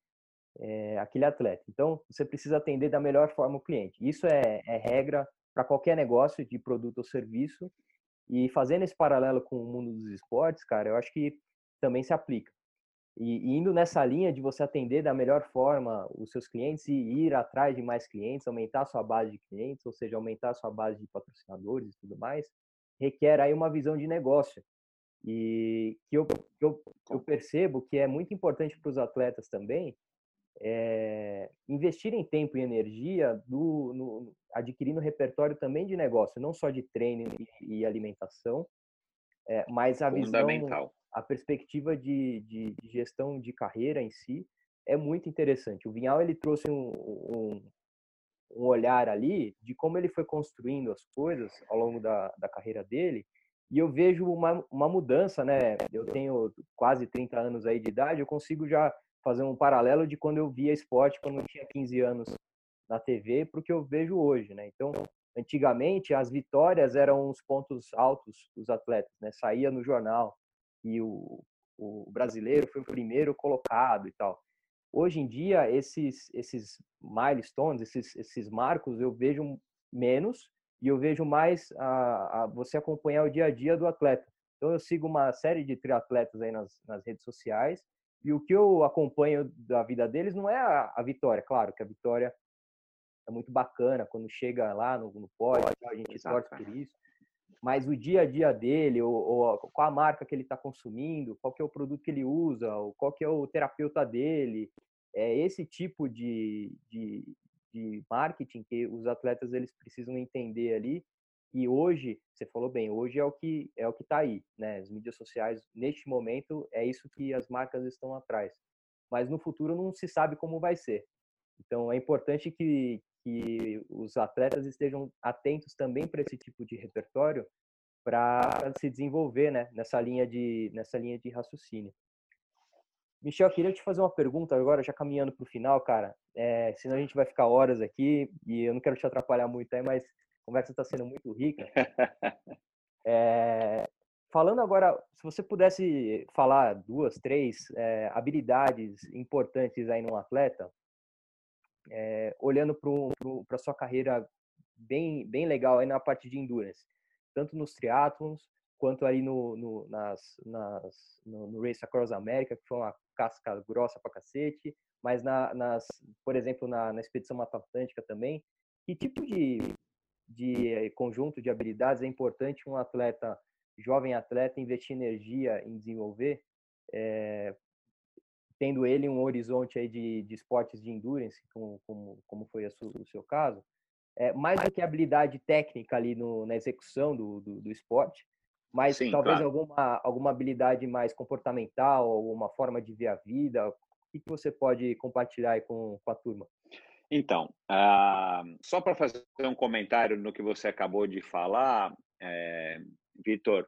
é, aquele atleta. Então, você precisa atender da melhor forma o cliente. Isso é, é regra para qualquer negócio de produto ou serviço. E fazendo esse paralelo com o mundo dos esportes, cara, eu acho que também se aplica. E, e, indo nessa linha de você atender da melhor forma os seus clientes e ir atrás de mais clientes, aumentar a sua base de clientes, ou seja, aumentar a sua base de patrocinadores e tudo mais, requer aí uma visão de negócio. E que eu, eu, eu percebo que é muito importante para os atletas também é, investirem tempo e energia do, no, adquirindo repertório também de negócio, não só de treino e, e alimentação, é, mas a visão, a perspectiva de, de, de, gestão de carreira em si é muito interessante. O Vinhal ele trouxe um, um, um, olhar ali de como ele foi construindo as coisas ao longo da, da carreira dele e eu vejo uma, uma mudança, né? Eu tenho quase 30 anos aí de idade, eu consigo já fazer um paralelo de quando eu via esporte quando eu tinha 15 anos na TV para o que eu vejo hoje, né? Então, antigamente as vitórias eram os pontos altos dos atletas, né? Saía no jornal e o, o brasileiro foi o primeiro colocado e tal. Hoje em dia esses esses milestones, esses esses marcos eu vejo menos e eu vejo mais a, a você acompanhar o dia a dia do atleta. Então eu sigo uma série de triatletas aí nas, nas redes sociais e o que eu acompanho da vida deles não é a, a vitória, claro que a vitória é muito bacana quando chega lá no, no pódio, a gente torce por isso. Mas o dia a dia dele, ou, ou, qual a marca que ele está consumindo, qual que é o produto que ele usa, qual que é o terapeuta dele, é esse tipo de, de, de marketing que os atletas eles precisam entender ali e hoje, você falou bem, hoje é o que é o que está aí, né? As mídias sociais neste momento é isso que as marcas estão atrás. Mas no futuro não se sabe como vai ser. Então é importante que que os atletas estejam atentos também para esse tipo de repertório para se desenvolver, né? Nessa linha de nessa linha de raciocínio. Michel, queria te fazer uma pergunta agora, já caminhando para o final, cara. É, senão a gente vai ficar horas aqui e eu não quero te atrapalhar muito aí, mas a conversa está sendo muito rica. É, falando agora, se você pudesse falar duas, três é, habilidades importantes aí num atleta, é, olhando para a sua carreira bem, bem legal aí na parte de endurance, tanto nos triatlons quanto aí no, no, nas, nas, no, no, Race Across America, que foi uma casca grossa pra cacete, mas na, nas, por exemplo, na, na Expedição Mata Atlântica também, que tipo de de conjunto de habilidades é importante um atleta, jovem atleta, investir energia em desenvolver, é, tendo ele um horizonte aí de, de esportes de endurance, como, como, como foi o seu caso, é, mais do que habilidade técnica ali no, na execução do, do, do esporte, mas Sim, talvez claro. alguma, alguma habilidade mais comportamental, ou uma forma de ver a vida. O que, que você pode compartilhar com, com a turma? Então, uh, só para fazer um comentário no que você acabou de falar, é, Vitor,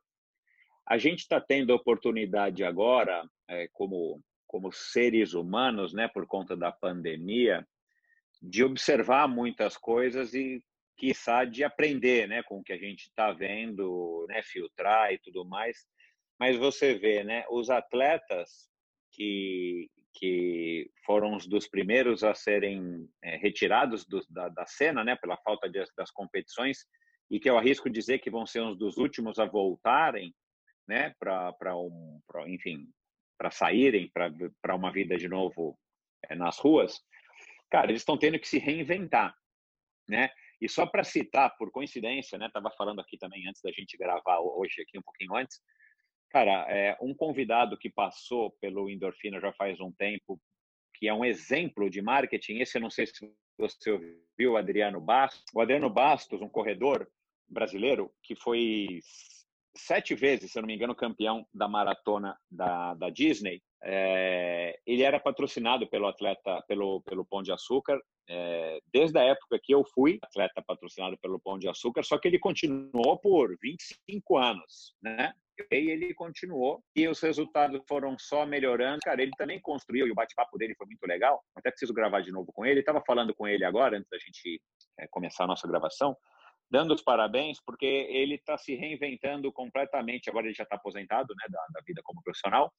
a gente está tendo a oportunidade agora, é, como, como seres humanos, né, por conta da pandemia, de observar muitas coisas e, quiçá, de aprender né, com o que a gente está vendo, né, filtrar e tudo mais. Mas você vê, né, os atletas que, que foram os dos primeiros a serem é, retirados do, da, da, cena, né, pela falta de, das competições, e que eu arrisco dizer que vão ser uns dos últimos a voltarem, né, para um, pra, enfim, para saírem para uma vida de novo é, nas ruas, cara, eles estão tendo que se reinventar, né? E só para citar, por coincidência, né, tava falando aqui também antes da gente gravar hoje aqui um pouquinho antes, Cara, é, um convidado que passou pelo Endorfina já faz um tempo, que é um exemplo de marketing, esse eu não sei se você ouviu, Adriano Bastos. O Adriano Bastos, um corredor brasileiro, que foi sete vezes, se eu não me engano, campeão da maratona da, da Disney. É, ele era patrocinado pelo atleta, pelo, pelo Pão de Açúcar, é, desde a época que eu fui atleta patrocinado pelo Pão de Açúcar, só que ele continuou por 25 anos, né? E ele continuou e os resultados foram só melhorando. Cara, ele também construiu e o bate-papo dele foi muito legal. Até preciso gravar de novo com ele. Estava falando com ele agora, antes da gente é, começar a nossa gravação, dando os parabéns, porque ele está se reinventando completamente. Agora ele já está aposentado né, da, da vida como profissional,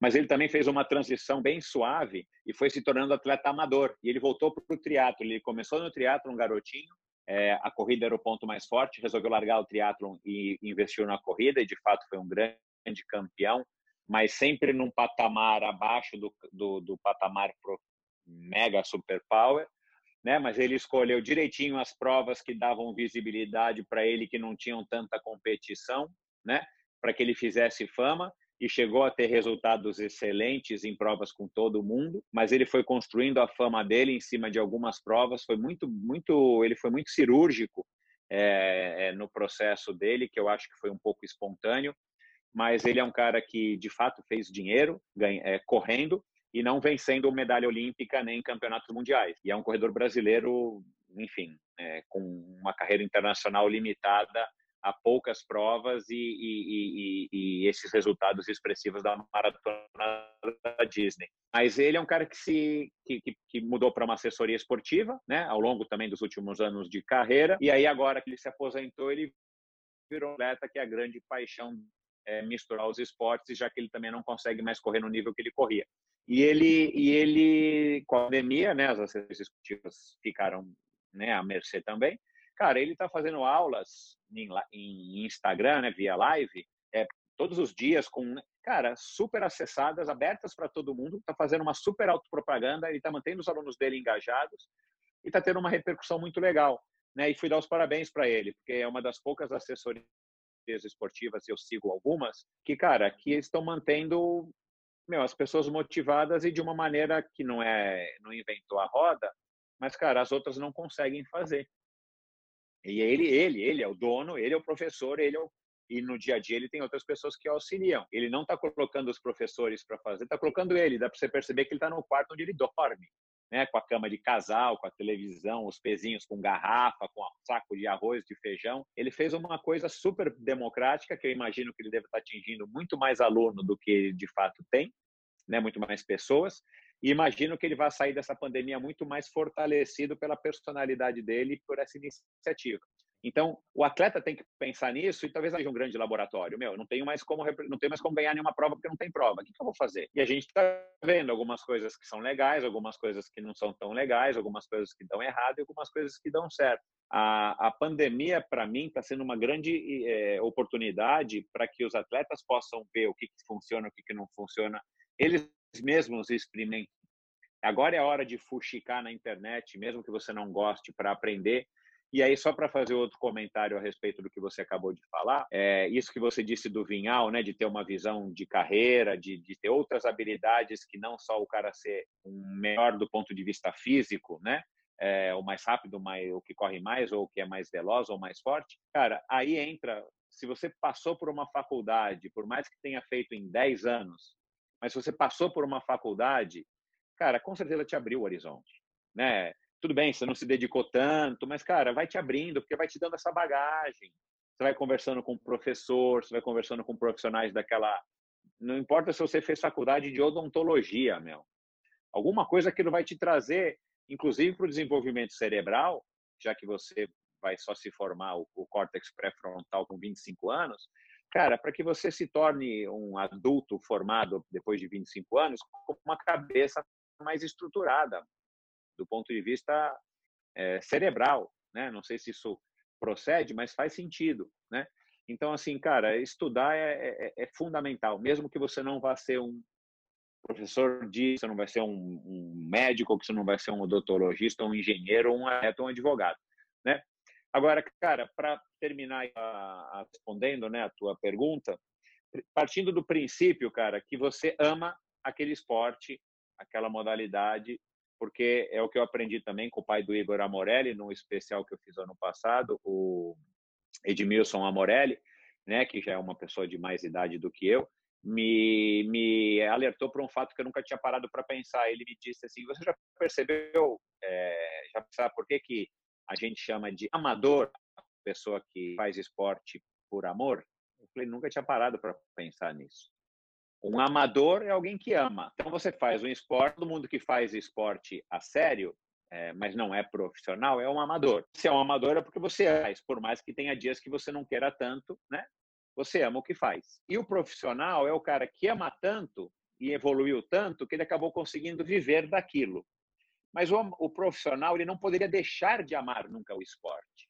mas ele também fez uma transição bem suave e foi se tornando atleta amador. E ele voltou para o triatlo. Ele começou no triatlo, um garotinho, é, a corrida era o ponto mais forte, resolveu largar o triatlon e investiu na corrida e de fato foi um grande campeão, mas sempre num patamar abaixo do, do, do patamar pro mega superpower, né? Mas ele escolheu direitinho as provas que davam visibilidade para ele que não tinham tanta competição, né? Para que ele fizesse fama e chegou a ter resultados excelentes em provas com todo mundo, mas ele foi construindo a fama dele em cima de algumas provas, foi muito, muito, ele foi muito cirúrgico é, no processo dele, que eu acho que foi um pouco espontâneo, mas ele é um cara que de fato fez dinheiro ganha, é, correndo e não vencendo medalha olímpica nem campeonatos mundiais. E é um corredor brasileiro, enfim, é, com uma carreira internacional limitada a poucas provas e, e, e, e, esses resultados expressivos da maratona da Disney. Mas ele é um cara que se que, que mudou para uma assessoria esportiva, né, ao longo também dos últimos anos de carreira. E aí agora que ele se aposentou, ele virou um atleta que é a grande paixão é misturar os esportes, já que ele também não consegue mais correr no nível que ele corria. E ele e ele com a pandemia, né, as assessorias esportivas ficaram né, à mercê também. Cara, ele está fazendo aulas em, em, Instagram, né, via live, é, todos os dias com, cara, super acessadas, abertas para todo mundo, está fazendo uma super autopropaganda, ele está mantendo os alunos dele engajados e está tendo uma repercussão muito legal. Né? E fui dar os parabéns para ele, porque é uma das poucas assessorias esportivas, eu sigo algumas, que, cara, que estão mantendo meu, as pessoas motivadas e de uma maneira que não é, não inventou a roda, mas, cara, as outras não conseguem fazer. E ele, ele, ele é o dono, ele é o professor, ele é o e no dia a dia ele tem outras pessoas que auxiliam. Ele não está colocando os professores para fazer, está colocando ele. Dá para você perceber que ele está no quarto onde ele dorme, né? Com a cama de casal, com a televisão, os pezinhos com garrafa, com saco de arroz, de feijão. Ele fez uma coisa super democrática que eu imagino que ele deve estar atingindo muito mais aluno do que de fato tem, né? Muito mais pessoas. E imagino que ele vai sair dessa pandemia muito mais fortalecido pela personalidade dele e por essa iniciativa. Então, o atleta tem que pensar nisso e talvez seja um grande laboratório. Meu, não tenho mais como não tenho mais como ganhar nenhuma prova porque não tem prova. O que, que eu vou fazer? E a gente está vendo algumas coisas que são legais, algumas coisas que não são tão legais, algumas coisas que dão errado e algumas coisas que dão certo. A, a pandemia, para mim, está sendo uma grande é, oportunidade para que os atletas possam ver o que, que funciona, o que, que não funciona. Eles mesmos experimentem. Agora é a hora de fuxicar na internet, mesmo que você não goste, para aprender. E aí, só para fazer outro comentário a respeito do que você acabou de falar, é, isso que você disse do Vinhal, né, de ter uma visão de carreira, de, de ter outras habilidades que não só o cara ser um melhor do ponto de vista físico, né, é, o mais rápido, mais, o que corre mais, ou o que é mais veloz ou mais forte, cara, aí entra. Se você passou por uma faculdade, por mais que tenha feito em 10 anos, mas se você passou por uma faculdade, cara, com certeza te abriu o horizonte, né? Tudo bem, você não se dedicou tanto, mas, cara, vai te abrindo, porque vai te dando essa bagagem. Você vai conversando com o professor, você vai conversando com profissionais daquela. Não importa se você fez faculdade de odontologia, meu. Alguma coisa que não vai te trazer, inclusive para o desenvolvimento cerebral, já que você vai só se formar o, o córtex pré-frontal com 25 anos, cara, para que você se torne um adulto formado depois de 25 anos com uma cabeça mais estruturada, do ponto de vista é, cerebral, né? Não sei se isso procede, mas faz sentido, né? Então, assim, cara, estudar é, é, é fundamental, mesmo que você não vá ser um professor disso, você não vai ser um, um médico, que você não vai ser um odontologista, um engenheiro, um, um advogado, né? Agora, cara, para terminar a, a, respondendo, né, a tua pergunta, partindo do princípio, cara, que você ama aquele esporte, aquela modalidade porque é o que eu aprendi também com o pai do Igor Amorelli, no especial que eu fiz ano passado, o Edmilson Amorelli, né, que já é uma pessoa de mais idade do que eu, me, me alertou para um fato que eu nunca tinha parado para pensar. Ele me disse assim: Você já percebeu, é, já sabe por que, que a gente chama de amador a pessoa que faz esporte por amor? Eu falei: Nunca tinha parado para pensar nisso. Um amador é alguém que ama. Então você faz um esporte, todo mundo que faz esporte a sério, é, mas não é profissional, é um amador. Se é um amador é porque você faz, por mais que tenha dias que você não queira tanto, né? Você ama o que faz. E o profissional é o cara que ama tanto e evoluiu tanto que ele acabou conseguindo viver daquilo. Mas o, o profissional ele não poderia deixar de amar nunca o esporte.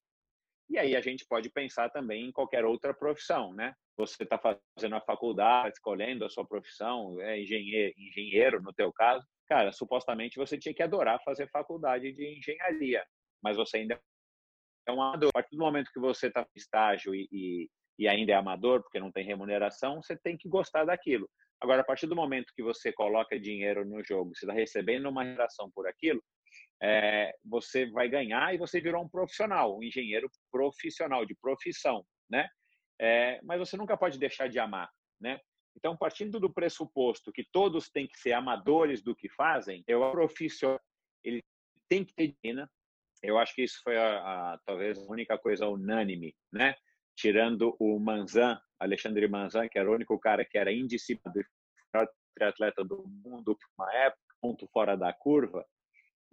E aí a gente pode pensar também em qualquer outra profissão, né? Você está fazendo a faculdade, escolhendo a sua profissão, é engenheiro, engenheiro no teu caso, cara, supostamente você tinha que adorar fazer faculdade de engenharia, mas você ainda é um amador. A partir do momento que você está no estágio e, e, e ainda é amador, porque não tem remuneração, você tem que gostar daquilo. Agora, a partir do momento que você coloca dinheiro no jogo, você está recebendo uma remuneração por aquilo, é, você vai ganhar e você virou um profissional, um engenheiro profissional, de profissão, né? É, mas você nunca pode deixar de amar, né? Então, partindo do pressuposto que todos têm que ser amadores do que fazem, eu profissional, ele tem que ter disciplina. Eu acho que isso foi a, a, talvez a única coisa unânime, né? Tirando o Manzan, Alexandre Manzan, que era o único cara que era indisciplinado e atleta do mundo por uma época, ponto fora da curva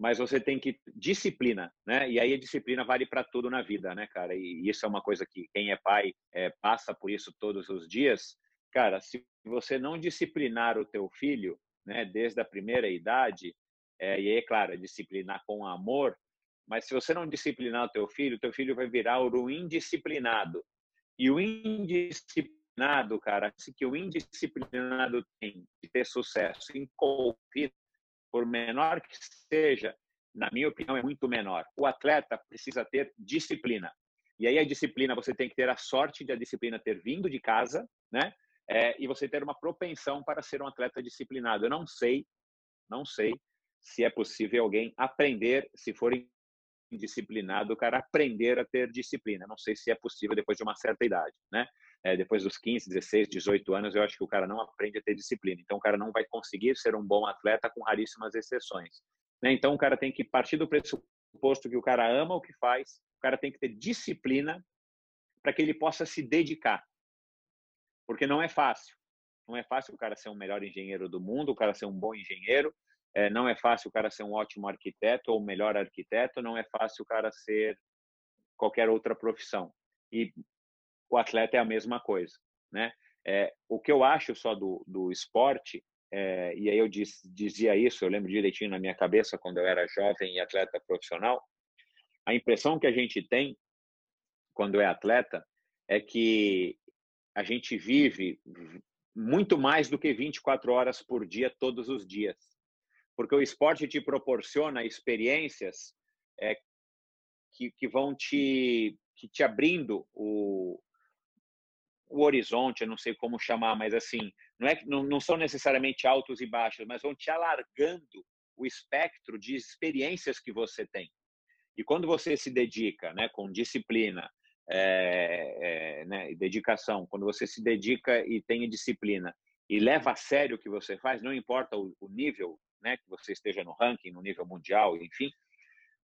mas você tem que disciplina, né? E aí a disciplina vale para tudo na vida, né, cara? E isso é uma coisa que quem é pai é, passa por isso todos os dias. Cara, se você não disciplinar o teu filho, né, desde a primeira idade, é, e aí, é claro, disciplinar com amor, mas se você não disciplinar o teu filho, o teu filho vai virar o indisciplinado. E o indisciplinado, cara, que o indisciplinado tem de ter sucesso em qualquer por menor que seja, na minha opinião, é muito menor. O atleta precisa ter disciplina. E aí a disciplina, você tem que ter a sorte de a disciplina ter vindo de casa, né? É, e você ter uma propensão para ser um atleta disciplinado. Eu não sei, não sei se é possível alguém aprender, se for indisciplinado, o cara aprender a ter disciplina. Não sei se é possível depois de uma certa idade, né? é, depois dos 15, 16, 18 anos, eu acho que o cara não aprende a ter disciplina. Então, o cara não vai conseguir ser um bom atleta com raríssimas exceções. Né? Então, o cara tem que partir do pressuposto que o cara ama o que faz, o cara tem que ter disciplina para que ele possa se dedicar. Porque não é fácil. Não é fácil o cara ser o melhor engenheiro do mundo, o cara ser um bom engenheiro, é, não é fácil o cara ser um ótimo arquiteto ou melhor arquiteto, não é fácil o cara ser qualquer outra profissão. E o atleta é a mesma coisa, né? É, o que eu acho só do, do esporte, é, e aí eu diz, dizia isso, eu lembro direitinho na minha cabeça quando eu era jovem e atleta profissional, a impressão que a gente tem quando é atleta é que a gente vive muito mais do que 24 horas por dia, todos os dias. Porque o esporte te proporciona experiências é, que, que vão te, que te abrindo o, o horizonte, eu não sei como chamar, mas assim, não, é, não, não são necessariamente altos e baixos, mas vão te alargando o espectro de experiências que você tem. E quando você se dedica né, com disciplina é, é, né, dedicação, quando você se dedica e tem disciplina e leva a sério o que você faz, não importa o nível né, que você esteja no ranking, no nível mundial, enfim,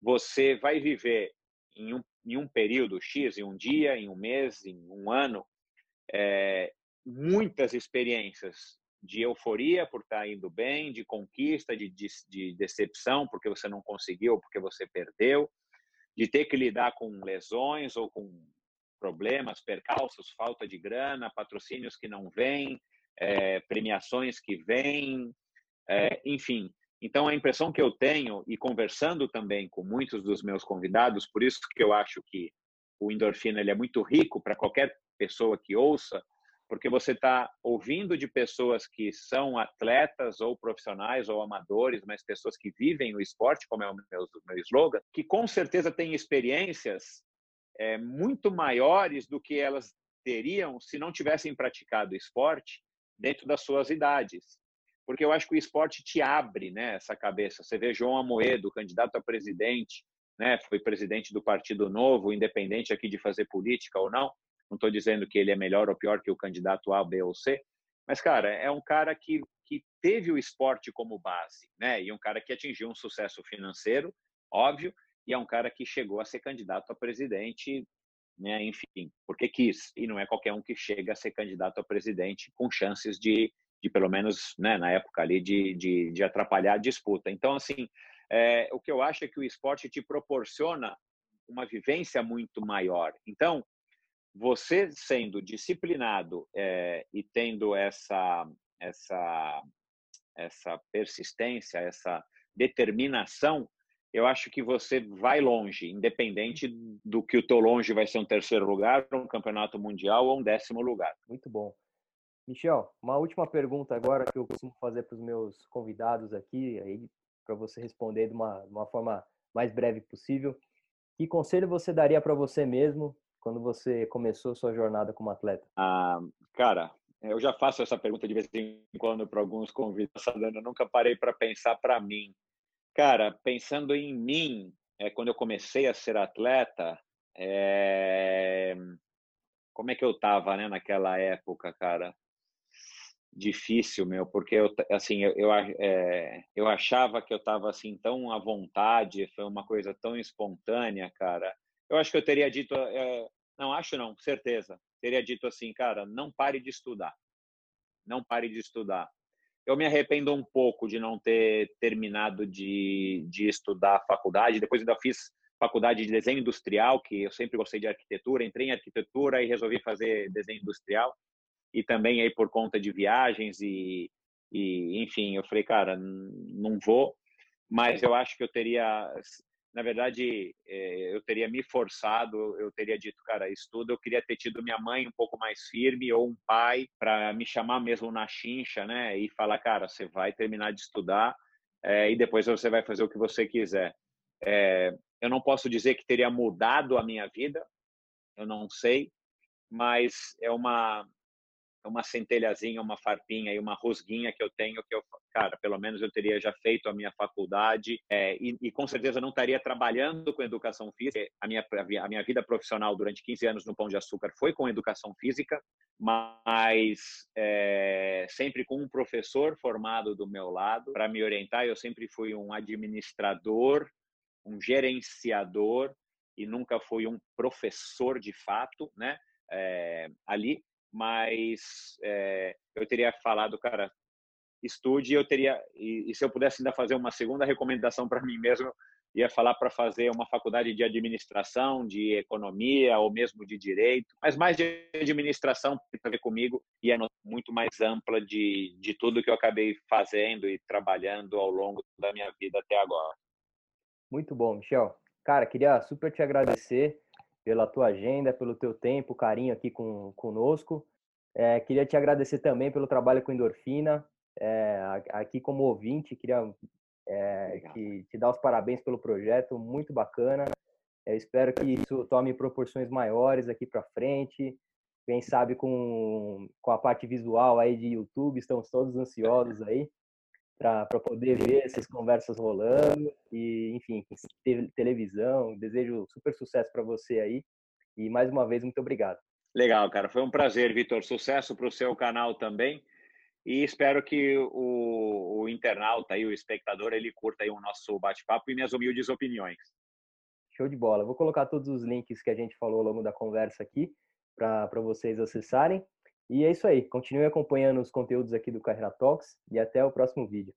você vai viver em um, em um período X, em um dia, em um mês, em um ano, é, muitas experiências de euforia por estar indo bem, de conquista, de, de, de, decepção porque você não conseguiu, porque você perdeu, de ter que lidar com lesões ou com problemas, percalços, falta de grana, patrocínios que não vêm, é, premiações que vêm, é, enfim. Então, a impressão que eu tenho, e conversando também com muitos dos meus convidados, por isso que eu acho que o endorfina ele é muito rico para qualquer pessoa que ouça, porque você está ouvindo de pessoas que são atletas ou profissionais ou amadores, mas pessoas que vivem o esporte, como é o meu, meu slogan, que com certeza têm experiências é, muito maiores do que elas teriam se não tivessem praticado esporte dentro das suas idades. Porque eu acho que o esporte te abre né, essa cabeça. Você vê João Amoedo, candidato a presidente, né, foi presidente do Partido Novo, independente aqui de fazer política ou não, não estou dizendo que ele é melhor ou pior que o candidato A, B ou C, mas, cara, é um cara que, que teve o esporte como base, né? E um cara que atingiu um sucesso financeiro, óbvio, e é um cara que chegou a ser candidato a presidente, né? Enfim, porque quis. E não é qualquer um que chega a ser candidato a presidente com chances de, de pelo menos, né, na época ali, de, de, de atrapalhar a disputa. Então, assim, é, o que eu acho é que o esporte te proporciona uma vivência muito maior. Então, você sendo disciplinado é, e tendo essa essa essa persistência, essa determinação, eu acho que você vai longe, independente do que o teu longe vai ser um terceiro lugar, um campeonato mundial ou um décimo lugar. Muito bom. Michel, uma última pergunta agora que eu costumo fazer para os meus convidados aqui, aí para você responder de uma, uma forma mais breve possível. Que conselho você daria para você mesmo quando você começou sua jornada como atleta? Ah, cara, eu já faço essa pergunta de vez em quando para alguns convidados, eu nunca parei para pensar para mim. Cara, pensando em mim, é, quando eu comecei a ser atleta, é... como é que eu tava, né, naquela época, cara? Difícil, meu, porque eu, assim, eu, eu, é, eu achava que eu tava assim tão à vontade, foi uma coisa tão espontânea, cara. Eu acho que eu teria dito, é, não acho não, certeza, teria dito assim, cara, não pare de estudar, não pare de estudar. Eu me arrependo um pouco de não ter terminado de, de estudar a faculdade, depois ainda fiz faculdade de desenho industrial, que eu sempre gostei de arquitetura, entrei em arquitetura e resolvi fazer desenho industrial, e também aí por conta de viagens e, e enfim, eu falei, cara, não vou, mas eu acho que eu teria na verdade, é, eu teria me forçado, eu teria dito, cara, estudo, eu queria ter tido minha mãe um pouco mais firme ou um pai para me chamar mesmo na chincha, né? E falar, cara, você vai terminar de estudar é, e depois você vai fazer o que você quiser. É, eu não posso dizer que teria mudado a minha vida, eu não sei, mas é uma uma centelhazinha, uma farpinha e uma rosguinha que eu tenho que eu, cara, pelo menos eu teria já feito a minha faculdade é, e, e, com certeza não estaria trabalhando com educação física. A minha, a minha vida profissional durante 15 anos no Pão de Açúcar foi com educação física, mas é, sempre com um professor formado do meu lado para me orientar. Eu sempre fui um administrador, um gerenciador e nunca fui um professor de fato, né? É, ali mas é, eu teria falado, cara, estude. Eu teria e, e, se eu pudesse ainda fazer uma segunda recomendação para mim mesmo, ia falar para fazer uma faculdade de administração, de economia ou mesmo de direito, mas mais de administração para ver comigo e é muito mais ampla de, de tudo que eu acabei fazendo e trabalhando ao longo da minha vida até agora. Muito bom, Michel. Cara, queria super te agradecer pela tua agenda, pelo teu tempo, carinho aqui com, conosco. É, queria te agradecer também pelo trabalho com Endorfina. É, aqui como ouvinte, queria é, que, te dar os parabéns pelo projeto, muito bacana. Eu espero que isso tome proporções maiores aqui para frente. Quem sabe com, com a parte visual aí de YouTube, estamos todos ansiosos aí para poder ver essas conversas rolando e, enfim, televisão. Desejo super sucesso para você aí e mais uma vez muito obrigado. Legal, cara. Foi um prazer, Vitor. Sucesso para o seu canal também. E espero que o, o internauta e o espectador ele curta aí o nosso bate-papo e minhas humildes opiniões. Show de bola. Vou colocar todos os links que a gente falou ao longo da conversa aqui para vocês acessarem. E é isso aí. Continue acompanhando os conteúdos aqui do Carreira Talks e até o próximo vídeo.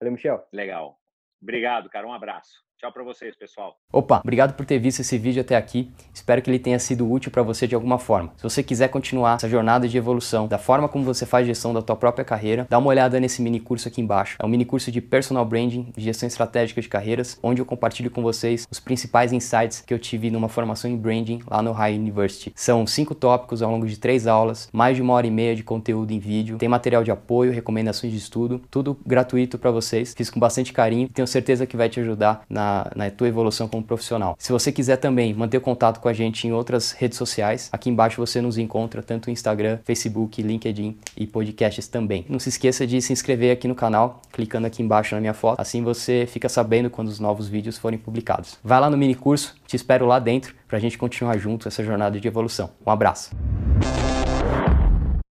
Valeu, Michel. Legal. Obrigado, cara. Um abraço. Tchau para vocês, pessoal. Opa, obrigado por ter visto esse vídeo até aqui. Espero que ele tenha sido útil para você de alguma forma. Se você quiser continuar essa jornada de evolução da forma como você faz gestão da tua própria carreira, dá uma olhada nesse mini curso aqui embaixo. É um mini curso de personal branding, gestão estratégica de carreiras, onde eu compartilho com vocês os principais insights que eu tive numa formação em branding lá no High University. São cinco tópicos ao longo de três aulas, mais de uma hora e meia de conteúdo em vídeo, tem material de apoio, recomendações de estudo, tudo gratuito para vocês. Fiz com bastante carinho e tenho certeza que vai te ajudar na, na tua evolução como profissional. Se você quiser também manter contato com a gente em outras redes sociais, aqui embaixo você nos encontra tanto no Instagram, Facebook, LinkedIn e podcasts também. Não se esqueça de se inscrever aqui no canal, clicando aqui embaixo na minha foto, assim você fica sabendo quando os novos vídeos forem publicados. Vai lá no mini curso, te espero lá dentro para a gente continuar junto essa jornada de evolução. Um abraço.